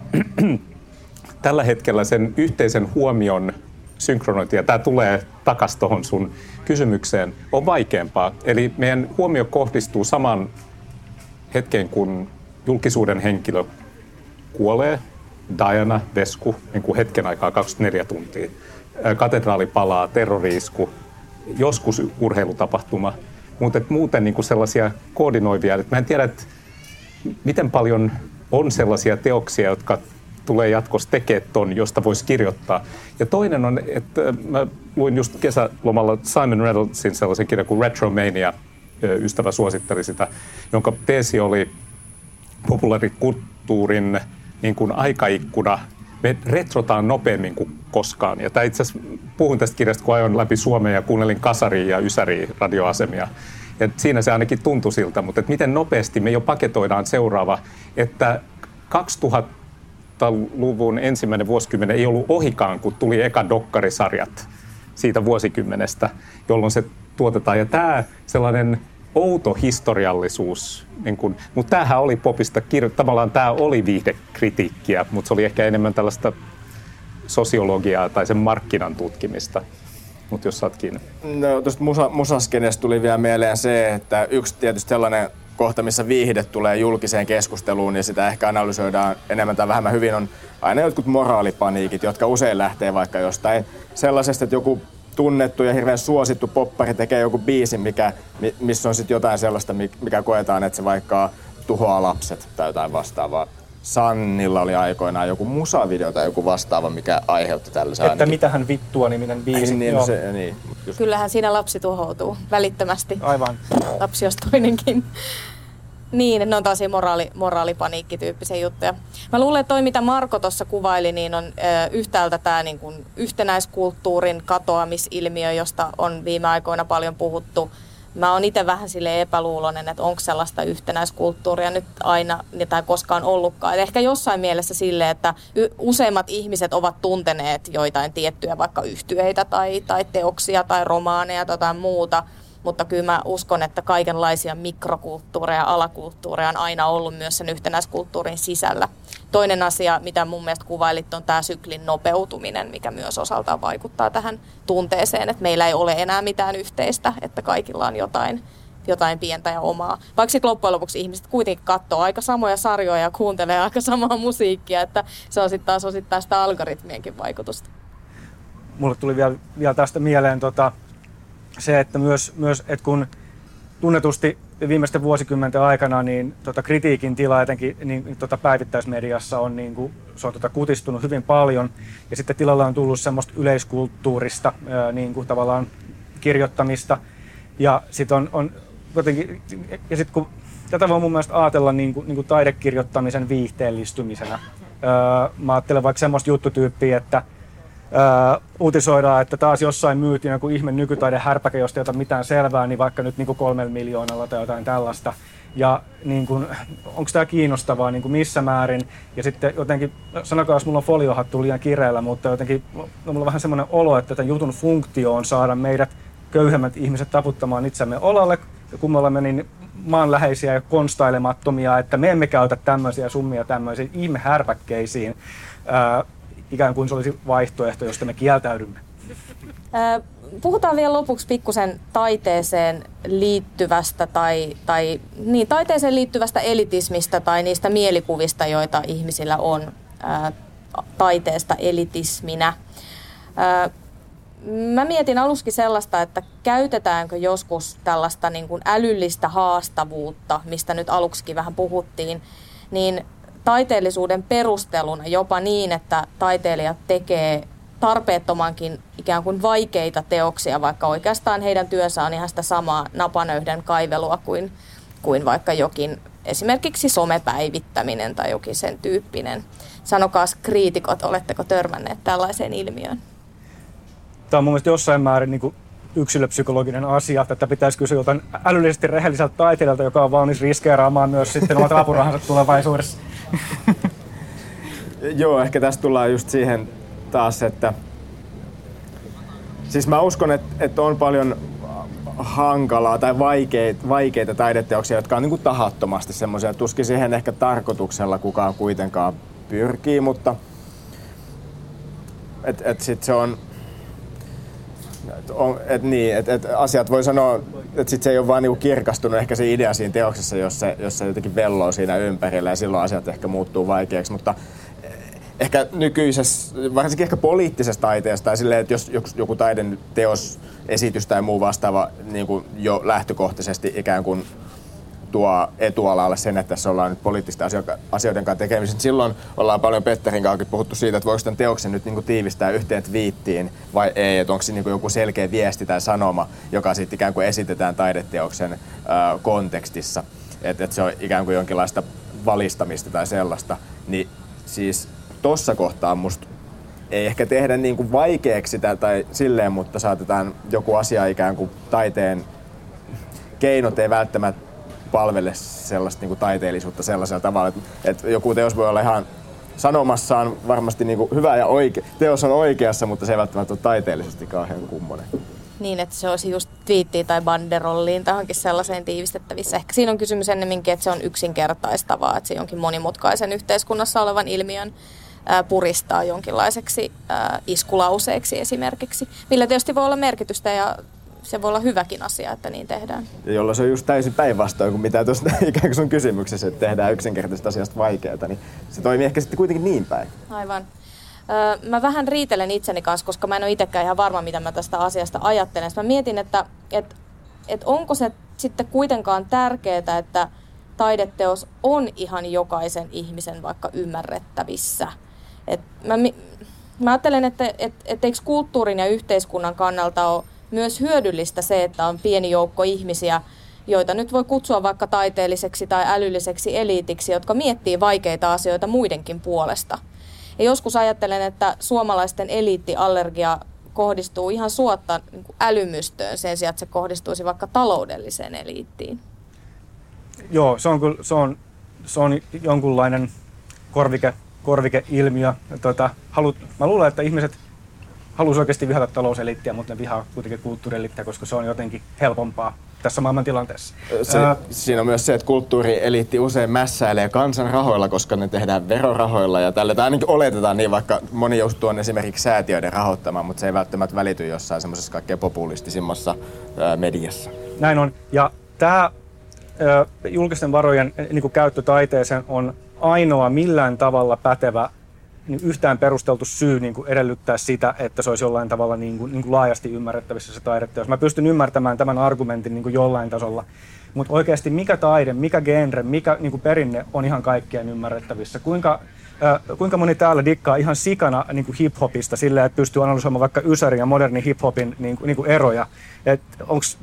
tällä hetkellä sen yhteisen huomion synkronointi, ja tämä tulee takas tuohon sun kysymykseen, on vaikeampaa. Eli meidän huomio kohdistuu saman hetkeen, kun julkisuuden henkilö kuolee, Diana, Vesku, niin kuin hetken aikaa 24 tuntia. Katedraali palaa, terroriisku, joskus urheilutapahtuma, mutta muuten niin kuin sellaisia koordinoivia. Että mä en tiedä, että miten paljon on sellaisia teoksia, jotka tulee jatkossa tekemään ton, josta voisi kirjoittaa. Ja toinen on, että mä luin just kesälomalla Simon Reynoldsin sellaisen kirjan kuin Retromania, ystävä suositteli sitä, jonka teesi oli populaarikulttuurin niin kuin aikaikkuna. Me retrotaan nopeammin kuin koskaan. Ja itse asiassa, puhun tästä kirjasta, kun ajoin läpi Suomea ja kuunnelin Kasari ja Ysäri radioasemia. Ja siinä se ainakin tuntui siltä, mutta että miten nopeasti me jo paketoidaan seuraava, että 2000-luvun ensimmäinen vuosikymmen ei ollut ohikaan, kun tuli eka dokkarisarjat siitä vuosikymmenestä, jolloin se tuotetaan. Ja tämä sellainen outo historiallisuus, niin kun, mutta tämähän oli popista, tavallaan tämä oli viihdekritiikkiä, mutta se oli ehkä enemmän tällaista sosiologiaa tai sen markkinan tutkimista. Mutta jos saat kiinni. No tuosta musa, musaskenestä tuli vielä mieleen se, että yksi tietysti sellainen kohta, missä viihde tulee julkiseen keskusteluun ja sitä ehkä analysoidaan enemmän tai vähemmän hyvin, on aina jotkut moraalipaniikit, jotka usein lähtee vaikka jostain sellaisesta, että joku tunnettu ja hirveän suosittu poppari tekee joku biisi, mikä, missä on sitten jotain sellaista, mikä koetaan, että se vaikka tuhoaa lapset tai jotain vastaavaa. Sannilla oli aikoinaan joku musavideo tai joku vastaava, mikä aiheutti tällaisen. Että ainakin. mitähän vittua niminen biisi. Niin, se, niin, just. Kyllähän siinä lapsi tuhoutuu välittömästi. Aivan. Lapsi jos toinenkin. Niin, ne on taas moraali, moraalipaniikkityyppisiä juttuja. Mä luulen, että toi mitä Marko tuossa kuvaili, niin on ö, yhtäältä tämä niin kun yhtenäiskulttuurin katoamisilmiö, josta on viime aikoina paljon puhuttu. Mä oon itse vähän sille epäluulonen, että onko sellaista yhtenäiskulttuuria nyt aina tai koskaan ollutkaan. Et ehkä jossain mielessä sille, että useimmat ihmiset ovat tunteneet joitain tiettyjä vaikka yhtyeitä tai, tai teoksia tai romaaneja tai jotain muuta – mutta kyllä mä uskon, että kaikenlaisia mikrokulttuureja, alakulttuureja on aina ollut myös sen yhtenäiskulttuurin sisällä. Toinen asia, mitä mun mielestä kuvailit, on tämä syklin nopeutuminen, mikä myös osaltaan vaikuttaa tähän tunteeseen, että meillä ei ole enää mitään yhteistä, että kaikilla on jotain, jotain pientä ja omaa. Vaikka sitten loppujen lopuksi ihmiset kuitenkin katsoo aika samoja sarjoja ja kuuntelee aika samaa musiikkia, että se on sitten taas osittain sitä algoritmienkin vaikutusta. Mulle tuli vielä, vielä tästä mieleen tota, se, että myös, myös että kun tunnetusti viimeisten vuosikymmenten aikana niin tota, kritiikin tila etenkin niin, tota, päivittäismediassa on, niin kuin, se on tota, kutistunut hyvin paljon. Ja sitten tilalla on tullut semmoista yleiskulttuurista ää, niin kuin, tavallaan kirjoittamista. Ja sitten on, on jotenkin, ja sit kun tätä voi mun mielestä ajatella niin kuin, niin kuin taidekirjoittamisen viihteellistymisenä. Ää, mä ajattelen vaikka semmoista juttutyyppiä, että Öö, uutisoidaan, että taas jossain myytiin joku ihme nykytaiden härpäke, josta ei ota mitään selvää, niin vaikka nyt niin kuin kolmella miljoonalla tai jotain tällaista. Ja niin kuin, onko tämä kiinnostavaa niin kuin missä määrin? Ja sitten jotenkin, sanokaa jos mulla on foliohattu liian kireellä, mutta jotenkin no, mulla on vähän semmoinen olo, että tämän jutun funktio on saada meidät köyhemmät ihmiset taputtamaan itsemme olalle, kun me olemme niin maanläheisiä ja konstailemattomia, että me emme käytä tämmöisiä summia tämmöisiin ihmehärpäkkeisiin. Öö, ikään kuin se olisi vaihtoehto, josta me kieltäydymme. Puhutaan vielä lopuksi pikkusen taiteeseen liittyvästä tai, tai niin, taiteeseen liittyvästä elitismistä tai niistä mielikuvista, joita ihmisillä on taiteesta elitisminä. Mä mietin aluskin sellaista, että käytetäänkö joskus tällaista niin kuin älyllistä haastavuutta, mistä nyt aluksikin vähän puhuttiin, niin taiteellisuuden perusteluna jopa niin, että taiteilijat tekee tarpeettomankin ikään kuin vaikeita teoksia, vaikka oikeastaan heidän työnsä on ihan sitä samaa napanöyhden kaivelua kuin, kuin vaikka jokin esimerkiksi somepäivittäminen tai jokin sen tyyppinen. Sanokaa kriitikot, oletteko törmänneet tällaiseen ilmiöön? Tämä on mun mielestä jossain määrin niin kuin yksilöpsykologinen asia, että pitäisi kysyä jotain älyllisesti rehelliseltä taiteilijalta, joka on valmis riskeeraamaan myös sitten omat apurahansa tulevaisuudessa. Joo, ehkä tästä tullaan just siihen taas, että Siis mä uskon, että, että on paljon hankalaa tai vaikeita, vaikeita taideteoksia, jotka on niin kuin tahattomasti semmoisia. Tuskin siihen ehkä tarkoituksella kukaan kuitenkaan pyrkii, mutta et, et sit se on, et, on, et niin, et, et asiat voi sanoa, että sit se ei ole vaan niinku kirkastunut ehkä se idea siinä teoksessa, jos se, jos se jotenkin velloo siinä ympärillä ja silloin asiat ehkä muuttuu vaikeaksi, mutta ehkä nykyisessä, varsinkin ehkä poliittisessa taiteessa tai silleen, että jos joku taiden teos, esitys tai muu vastaava niin kuin jo lähtökohtaisesti ikään kuin tuo etualalle sen, että tässä ollaan nyt poliittisten asioiden kanssa tekemisissä. Silloin ollaan paljon Petterin kanssa puhuttu siitä, että voiko tämän teoksen nyt niinku tiivistää yhteen twiittiin vai ei, että onko se niinku joku selkeä viesti tai sanoma, joka sitten ikään kuin esitetään taideteoksen ö, kontekstissa. Että et se on ikään kuin jonkinlaista valistamista tai sellaista. Niin siis tuossa kohtaa musta ei ehkä tehdä niin kuin vaikeaksi sitä tai silleen, mutta saatetaan joku asia ikään kuin taiteen keinot ei välttämättä palvele sellaista niin kuin taiteellisuutta sellaisella tavalla, että, että joku teos voi olla ihan sanomassaan varmasti niin kuin hyvä ja oikea. Teos on oikeassa, mutta se ei välttämättä ole taiteellisesti kauhean kummonen. Niin, että se olisi just twiittiin tai banderolliin tai sellaiseen tiivistettävissä. Ehkä siinä on kysymys ennemminkin, että se on yksinkertaistavaa, että se jonkin monimutkaisen yhteiskunnassa olevan ilmiön puristaa jonkinlaiseksi iskulauseeksi esimerkiksi, millä tietysti voi olla merkitystä ja se voi olla hyväkin asia, että niin tehdään. Ja jolloin se on just täysin päinvastoin kuin mitä tuossa ikään kuin sun kysymyksessä, että tehdään yksinkertaisesta asiasta vaikeaa, niin se toimii ehkä sitten kuitenkin niin päin. Aivan. Mä vähän riitelen itseni kanssa, koska mä en ole itsekään ihan varma, mitä mä tästä asiasta ajattelen. Mä mietin, että, että, että onko se sitten kuitenkaan tärkeää, että taideteos on ihan jokaisen ihmisen vaikka ymmärrettävissä – et mä, mä ajattelen, että et, et eikö kulttuurin ja yhteiskunnan kannalta ole myös hyödyllistä se, että on pieni joukko ihmisiä, joita nyt voi kutsua vaikka taiteelliseksi tai älylliseksi eliitiksi, jotka miettii vaikeita asioita muidenkin puolesta. Ja joskus ajattelen, että suomalaisten eliittiallergia kohdistuu ihan suotta niin älymystöön sen sijaan, että se kohdistuisi vaikka taloudelliseen eliittiin. Joo, se on, kyllä, se on, se on jonkunlainen korvike korvikeilmiö. Tota, halu, mä luulen, että ihmiset haluaisivat oikeasti vihata talouseliittiä, mutta ne vihaa kuitenkin kulttuurieliittiä, koska se on jotenkin helpompaa tässä maailman tilanteessa. Se, Ää... Siinä on myös se, että kulttuurieliitti usein mässäilee kansan rahoilla, koska ne tehdään verorahoilla ja tälle, tai ainakin oletetaan niin, vaikka moni just on esimerkiksi säätiöiden rahoittamaan, mutta se ei välttämättä välity jossain semmoisessa kaikkein populistisimmassa ää, mediassa. Näin on. Ja tämä julkisten varojen niin käyttö taiteeseen on ainoa millään tavalla pätevä yhtään perusteltu syy niin kuin edellyttää sitä, että se olisi jollain tavalla niin kuin, niin kuin laajasti ymmärrettävissä se taidetta. Jos mä pystyn ymmärtämään tämän argumentin niin kuin jollain tasolla, mutta oikeasti mikä taide, mikä genre, mikä niin kuin perinne on ihan kaikkien ymmärrettävissä. Kuinka, äh, kuinka moni täällä dikkaa ihan sikana niin kuin hip-hopista silleen, että pystyy analysoimaan vaikka Ysärin ja modernin hip-hopin niin kuin, niin kuin eroja.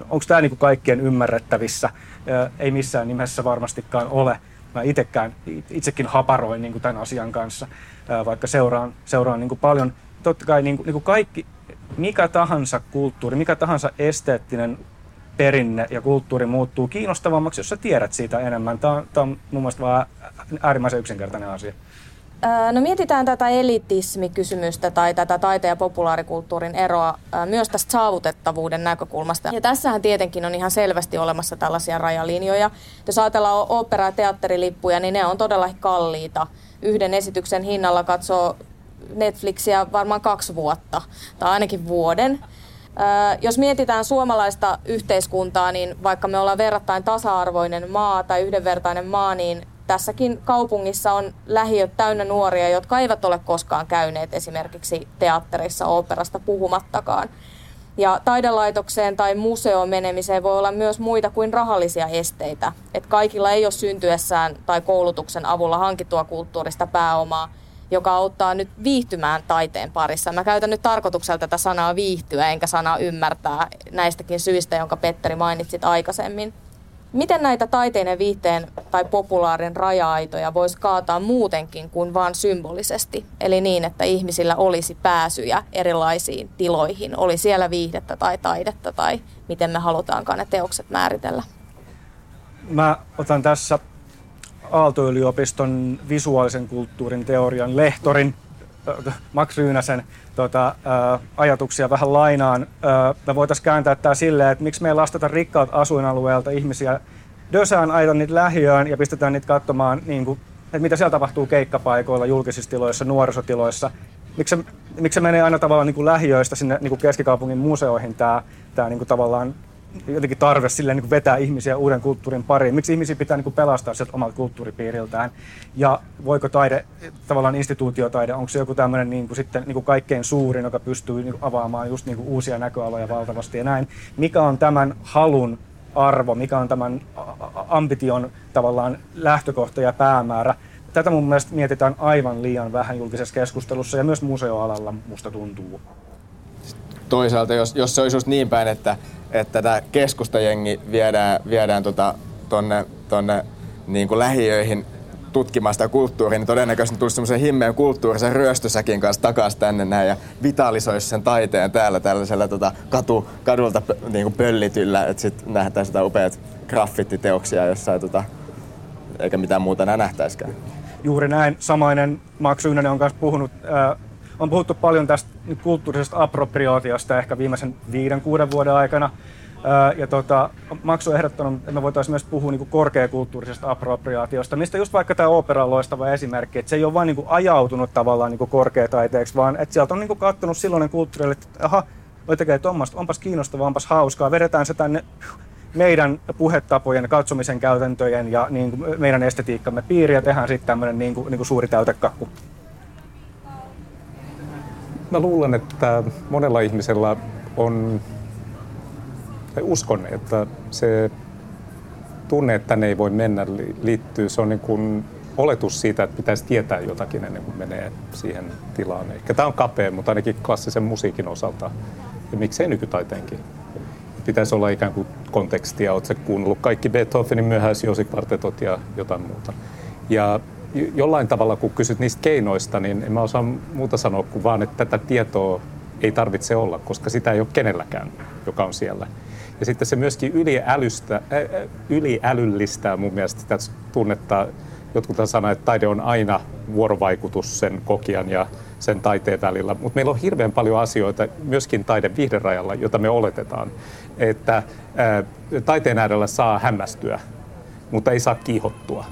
Onko tämä niin kuin kaikkien ymmärrettävissä? Äh, ei missään nimessä varmastikaan ole mä itekään, itsekin haparoin niin kuin tämän asian kanssa, vaikka seuraan, seuraan niin kuin paljon. Totta kai niin kuin, niin kuin kaikki, mikä tahansa kulttuuri, mikä tahansa esteettinen perinne ja kulttuuri muuttuu kiinnostavammaksi, jos sä tiedät siitä enemmän. Tämä on, tämä on mun mielestä vaan äärimmäisen yksinkertainen asia. No mietitään tätä elitismikysymystä tai tätä taiteen ja populaarikulttuurin eroa myös tästä saavutettavuuden näkökulmasta. Ja tässähän tietenkin on ihan selvästi olemassa tällaisia rajalinjoja. Jos ajatellaan opera- ja teatterilippuja, niin ne on todella kalliita. Yhden esityksen hinnalla katsoo Netflixiä varmaan kaksi vuotta tai ainakin vuoden. Jos mietitään suomalaista yhteiskuntaa, niin vaikka me ollaan verrattain tasa-arvoinen maa tai yhdenvertainen maa, niin tässäkin kaupungissa on lähiöt täynnä nuoria, jotka eivät ole koskaan käyneet esimerkiksi teatterissa operasta puhumattakaan. Ja taidelaitokseen tai museoon menemiseen voi olla myös muita kuin rahallisia esteitä. Et kaikilla ei ole syntyessään tai koulutuksen avulla hankittua kulttuurista pääomaa, joka auttaa nyt viihtymään taiteen parissa. Mä käytän nyt tarkoituksella tätä sanaa viihtyä, enkä sanaa ymmärtää näistäkin syistä, jonka Petteri mainitsit aikaisemmin. Miten näitä taiteen ja viihteen tai populaarin raja-aitoja voisi kaataa muutenkin kuin vain symbolisesti? Eli niin, että ihmisillä olisi pääsyjä erilaisiin tiloihin, oli siellä viihdettä tai taidetta tai miten me halutaankaan ne teokset määritellä. Mä otan tässä Aalto-yliopiston visuaalisen kulttuurin teorian lehtorin Max Ryynäsen tota, ää, ajatuksia vähän lainaan. Ää, me voitaisiin kääntää tämä silleen, että miksi me ei lasteta rikkaat asuinalueelta ihmisiä Dösään aita niitä lähiöön ja pistetään niitä katsomaan, niin kuin, että mitä siellä tapahtuu keikkapaikoilla, julkisissa tiloissa, nuorisotiloissa. Miksi se, miksi se menee aina tavallaan niin kuin lähiöistä sinne niin kuin keskikaupungin museoihin tämä, tämä niin kuin tavallaan jotenkin tarve silleen, niin vetää ihmisiä uuden kulttuurin pariin. Miksi ihmisiä pitää niin pelastaa sieltä omalta kulttuuripiiriltään? Ja voiko taide, tavallaan instituutiotaide, onko se joku tämmöinen niin kuin sitten niin kuin kaikkein suurin, joka pystyy niin avaamaan just niin uusia näköaloja valtavasti ja näin. Mikä on tämän halun arvo, mikä on tämän ambition tavallaan lähtökohta ja päämäärä. Tätä mun mielestä mietitään aivan liian vähän julkisessa keskustelussa ja myös museoalalla musta tuntuu. Toisaalta, jos, jos se olisi just niin päin, että, että tämä keskustajengi viedään, viedään tota, tonne, tonne niin kuin lähiöihin tutkimaan sitä kulttuuria, niin todennäköisesti tulisi semmoisen himmeen kulttuurisen ryöstösäkin kanssa takaisin tänne näin ja vitalisoisi sen taiteen täällä tällaisella tota, katu, kadulta niin kuin pöllityllä, että sitten nähdään sitä upeat graffititeoksia jossain, tota, eikä mitään muuta enää nähtäisikään. Juuri näin. Samainen Max Ynänen on kanssa puhunut, äh, on puhuttu paljon tästä kulttuurisesta appropriaatiosta ehkä viimeisen viiden, kuuden vuoden aikana. Ja tota, Maksu ehdottanut, että me voitaisiin myös puhua niin korkeakulttuurisesta appropriaatiosta, mistä just vaikka tämä opera on loistava esimerkki, että se ei ole vain niin ajautunut tavallaan niin korkeataiteeksi, vaan että sieltä on niin kattonut silloinen kulttuuri, että aha, voi tekee tuommoista, onpas kiinnostavaa, onpas hauskaa, vedetään se tänne meidän puhetapojen, katsomisen käytäntöjen ja niin kuin meidän estetiikkamme piiriin ja tehdään sitten tämmöinen niin kuin, niin kuin suuri täytekakku. Mä luulen, että monella ihmisellä on tai uskon, että se tunne, että tänne ei voi mennä, liittyy, se on niin kuin oletus siitä, että pitäisi tietää jotakin ennen kuin menee siihen tilaan. Ehkä tämä on kapea, mutta ainakin klassisen musiikin osalta ja miksei nykytaiteenkin. Pitäisi olla ikään kuin kontekstia, oletko kuunnellut kaikki Beethovenin myöhäisjosikvartetot ja jotain muuta. Ja jollain tavalla, kun kysyt niistä keinoista, niin en mä osaa muuta sanoa kuin vaan, että tätä tietoa ei tarvitse olla, koska sitä ei ole kenelläkään, joka on siellä. Ja sitten se myöskin yliälystä, ä, yliälyllistää mun mielestä sitä tunnetta. Jotkut sanoo, että taide on aina vuorovaikutus sen kokijan ja sen taiteen välillä. Mutta meillä on hirveän paljon asioita myöskin taiden viihderajalla, jota me oletetaan, että ä, taiteen äärellä saa hämmästyä, mutta ei saa kiihottua,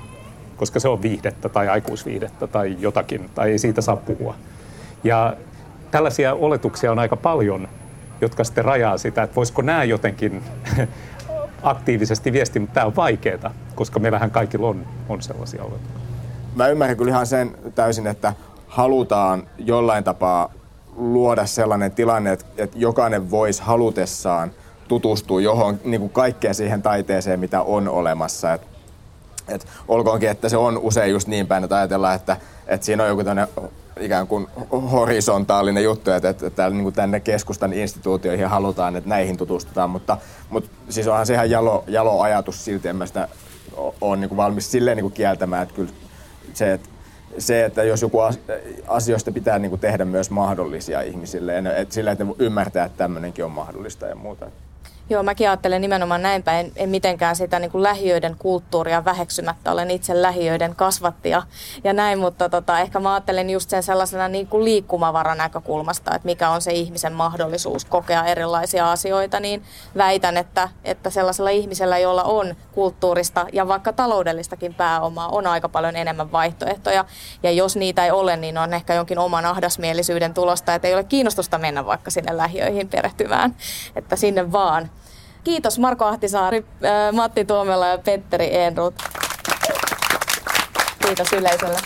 koska se on viihdettä tai aikuisviihdettä tai jotakin, tai ei siitä saa puhua. Ja tällaisia oletuksia on aika paljon jotka sitten rajaa sitä, että voisiko nämä jotenkin aktiivisesti viestiä, mutta tämä on vaikeaa, koska meillähän kaikilla on, on sellaisia oletuksia. Mä ymmärrän kyllä ihan sen täysin, että halutaan jollain tapaa luoda sellainen tilanne, että, että jokainen voisi halutessaan tutustua johon, niin kuin kaikkeen siihen taiteeseen, mitä on olemassa. Et, et olkoonkin, että se on usein just niin päin, että ajatellaan, että, että siinä on joku ikään kuin horisontaalinen juttu, että, että, että niin kuin tänne keskustan instituutioihin halutaan, että näihin tutustutaan, mutta, mutta siis onhan se ihan jalo, jalo ajatus silti, en mä sitä ole niin kuin valmis silleen niin kuin kieltämään, että kyllä se, että se, että jos joku asioista pitää niin kuin tehdä myös mahdollisia ihmisille, että sillä, että ne ymmärtää, että tämmöinenkin on mahdollista ja muuta. Joo, mäkin ajattelen nimenomaan näin päin. En mitenkään sitä niin kuin lähiöiden kulttuuria väheksymättä. Olen itse lähiöiden kasvattaja ja näin, mutta tota, ehkä mä ajattelen just sen sellaisena niin kuin liikkumavaran näkökulmasta, että mikä on se ihmisen mahdollisuus kokea erilaisia asioita, niin väitän, että, että sellaisella ihmisellä, jolla on kulttuurista ja vaikka taloudellistakin pääomaa, on aika paljon enemmän vaihtoehtoja. Ja jos niitä ei ole, niin on ehkä jonkin oman ahdasmielisyyden tulosta, että ei ole kiinnostusta mennä vaikka sinne lähiöihin perehtymään, että sinne vaan. Kiitos Marko Ahtisaari, äh, Matti Tuomela ja Petteri Enrut. Kiitos yleisölle.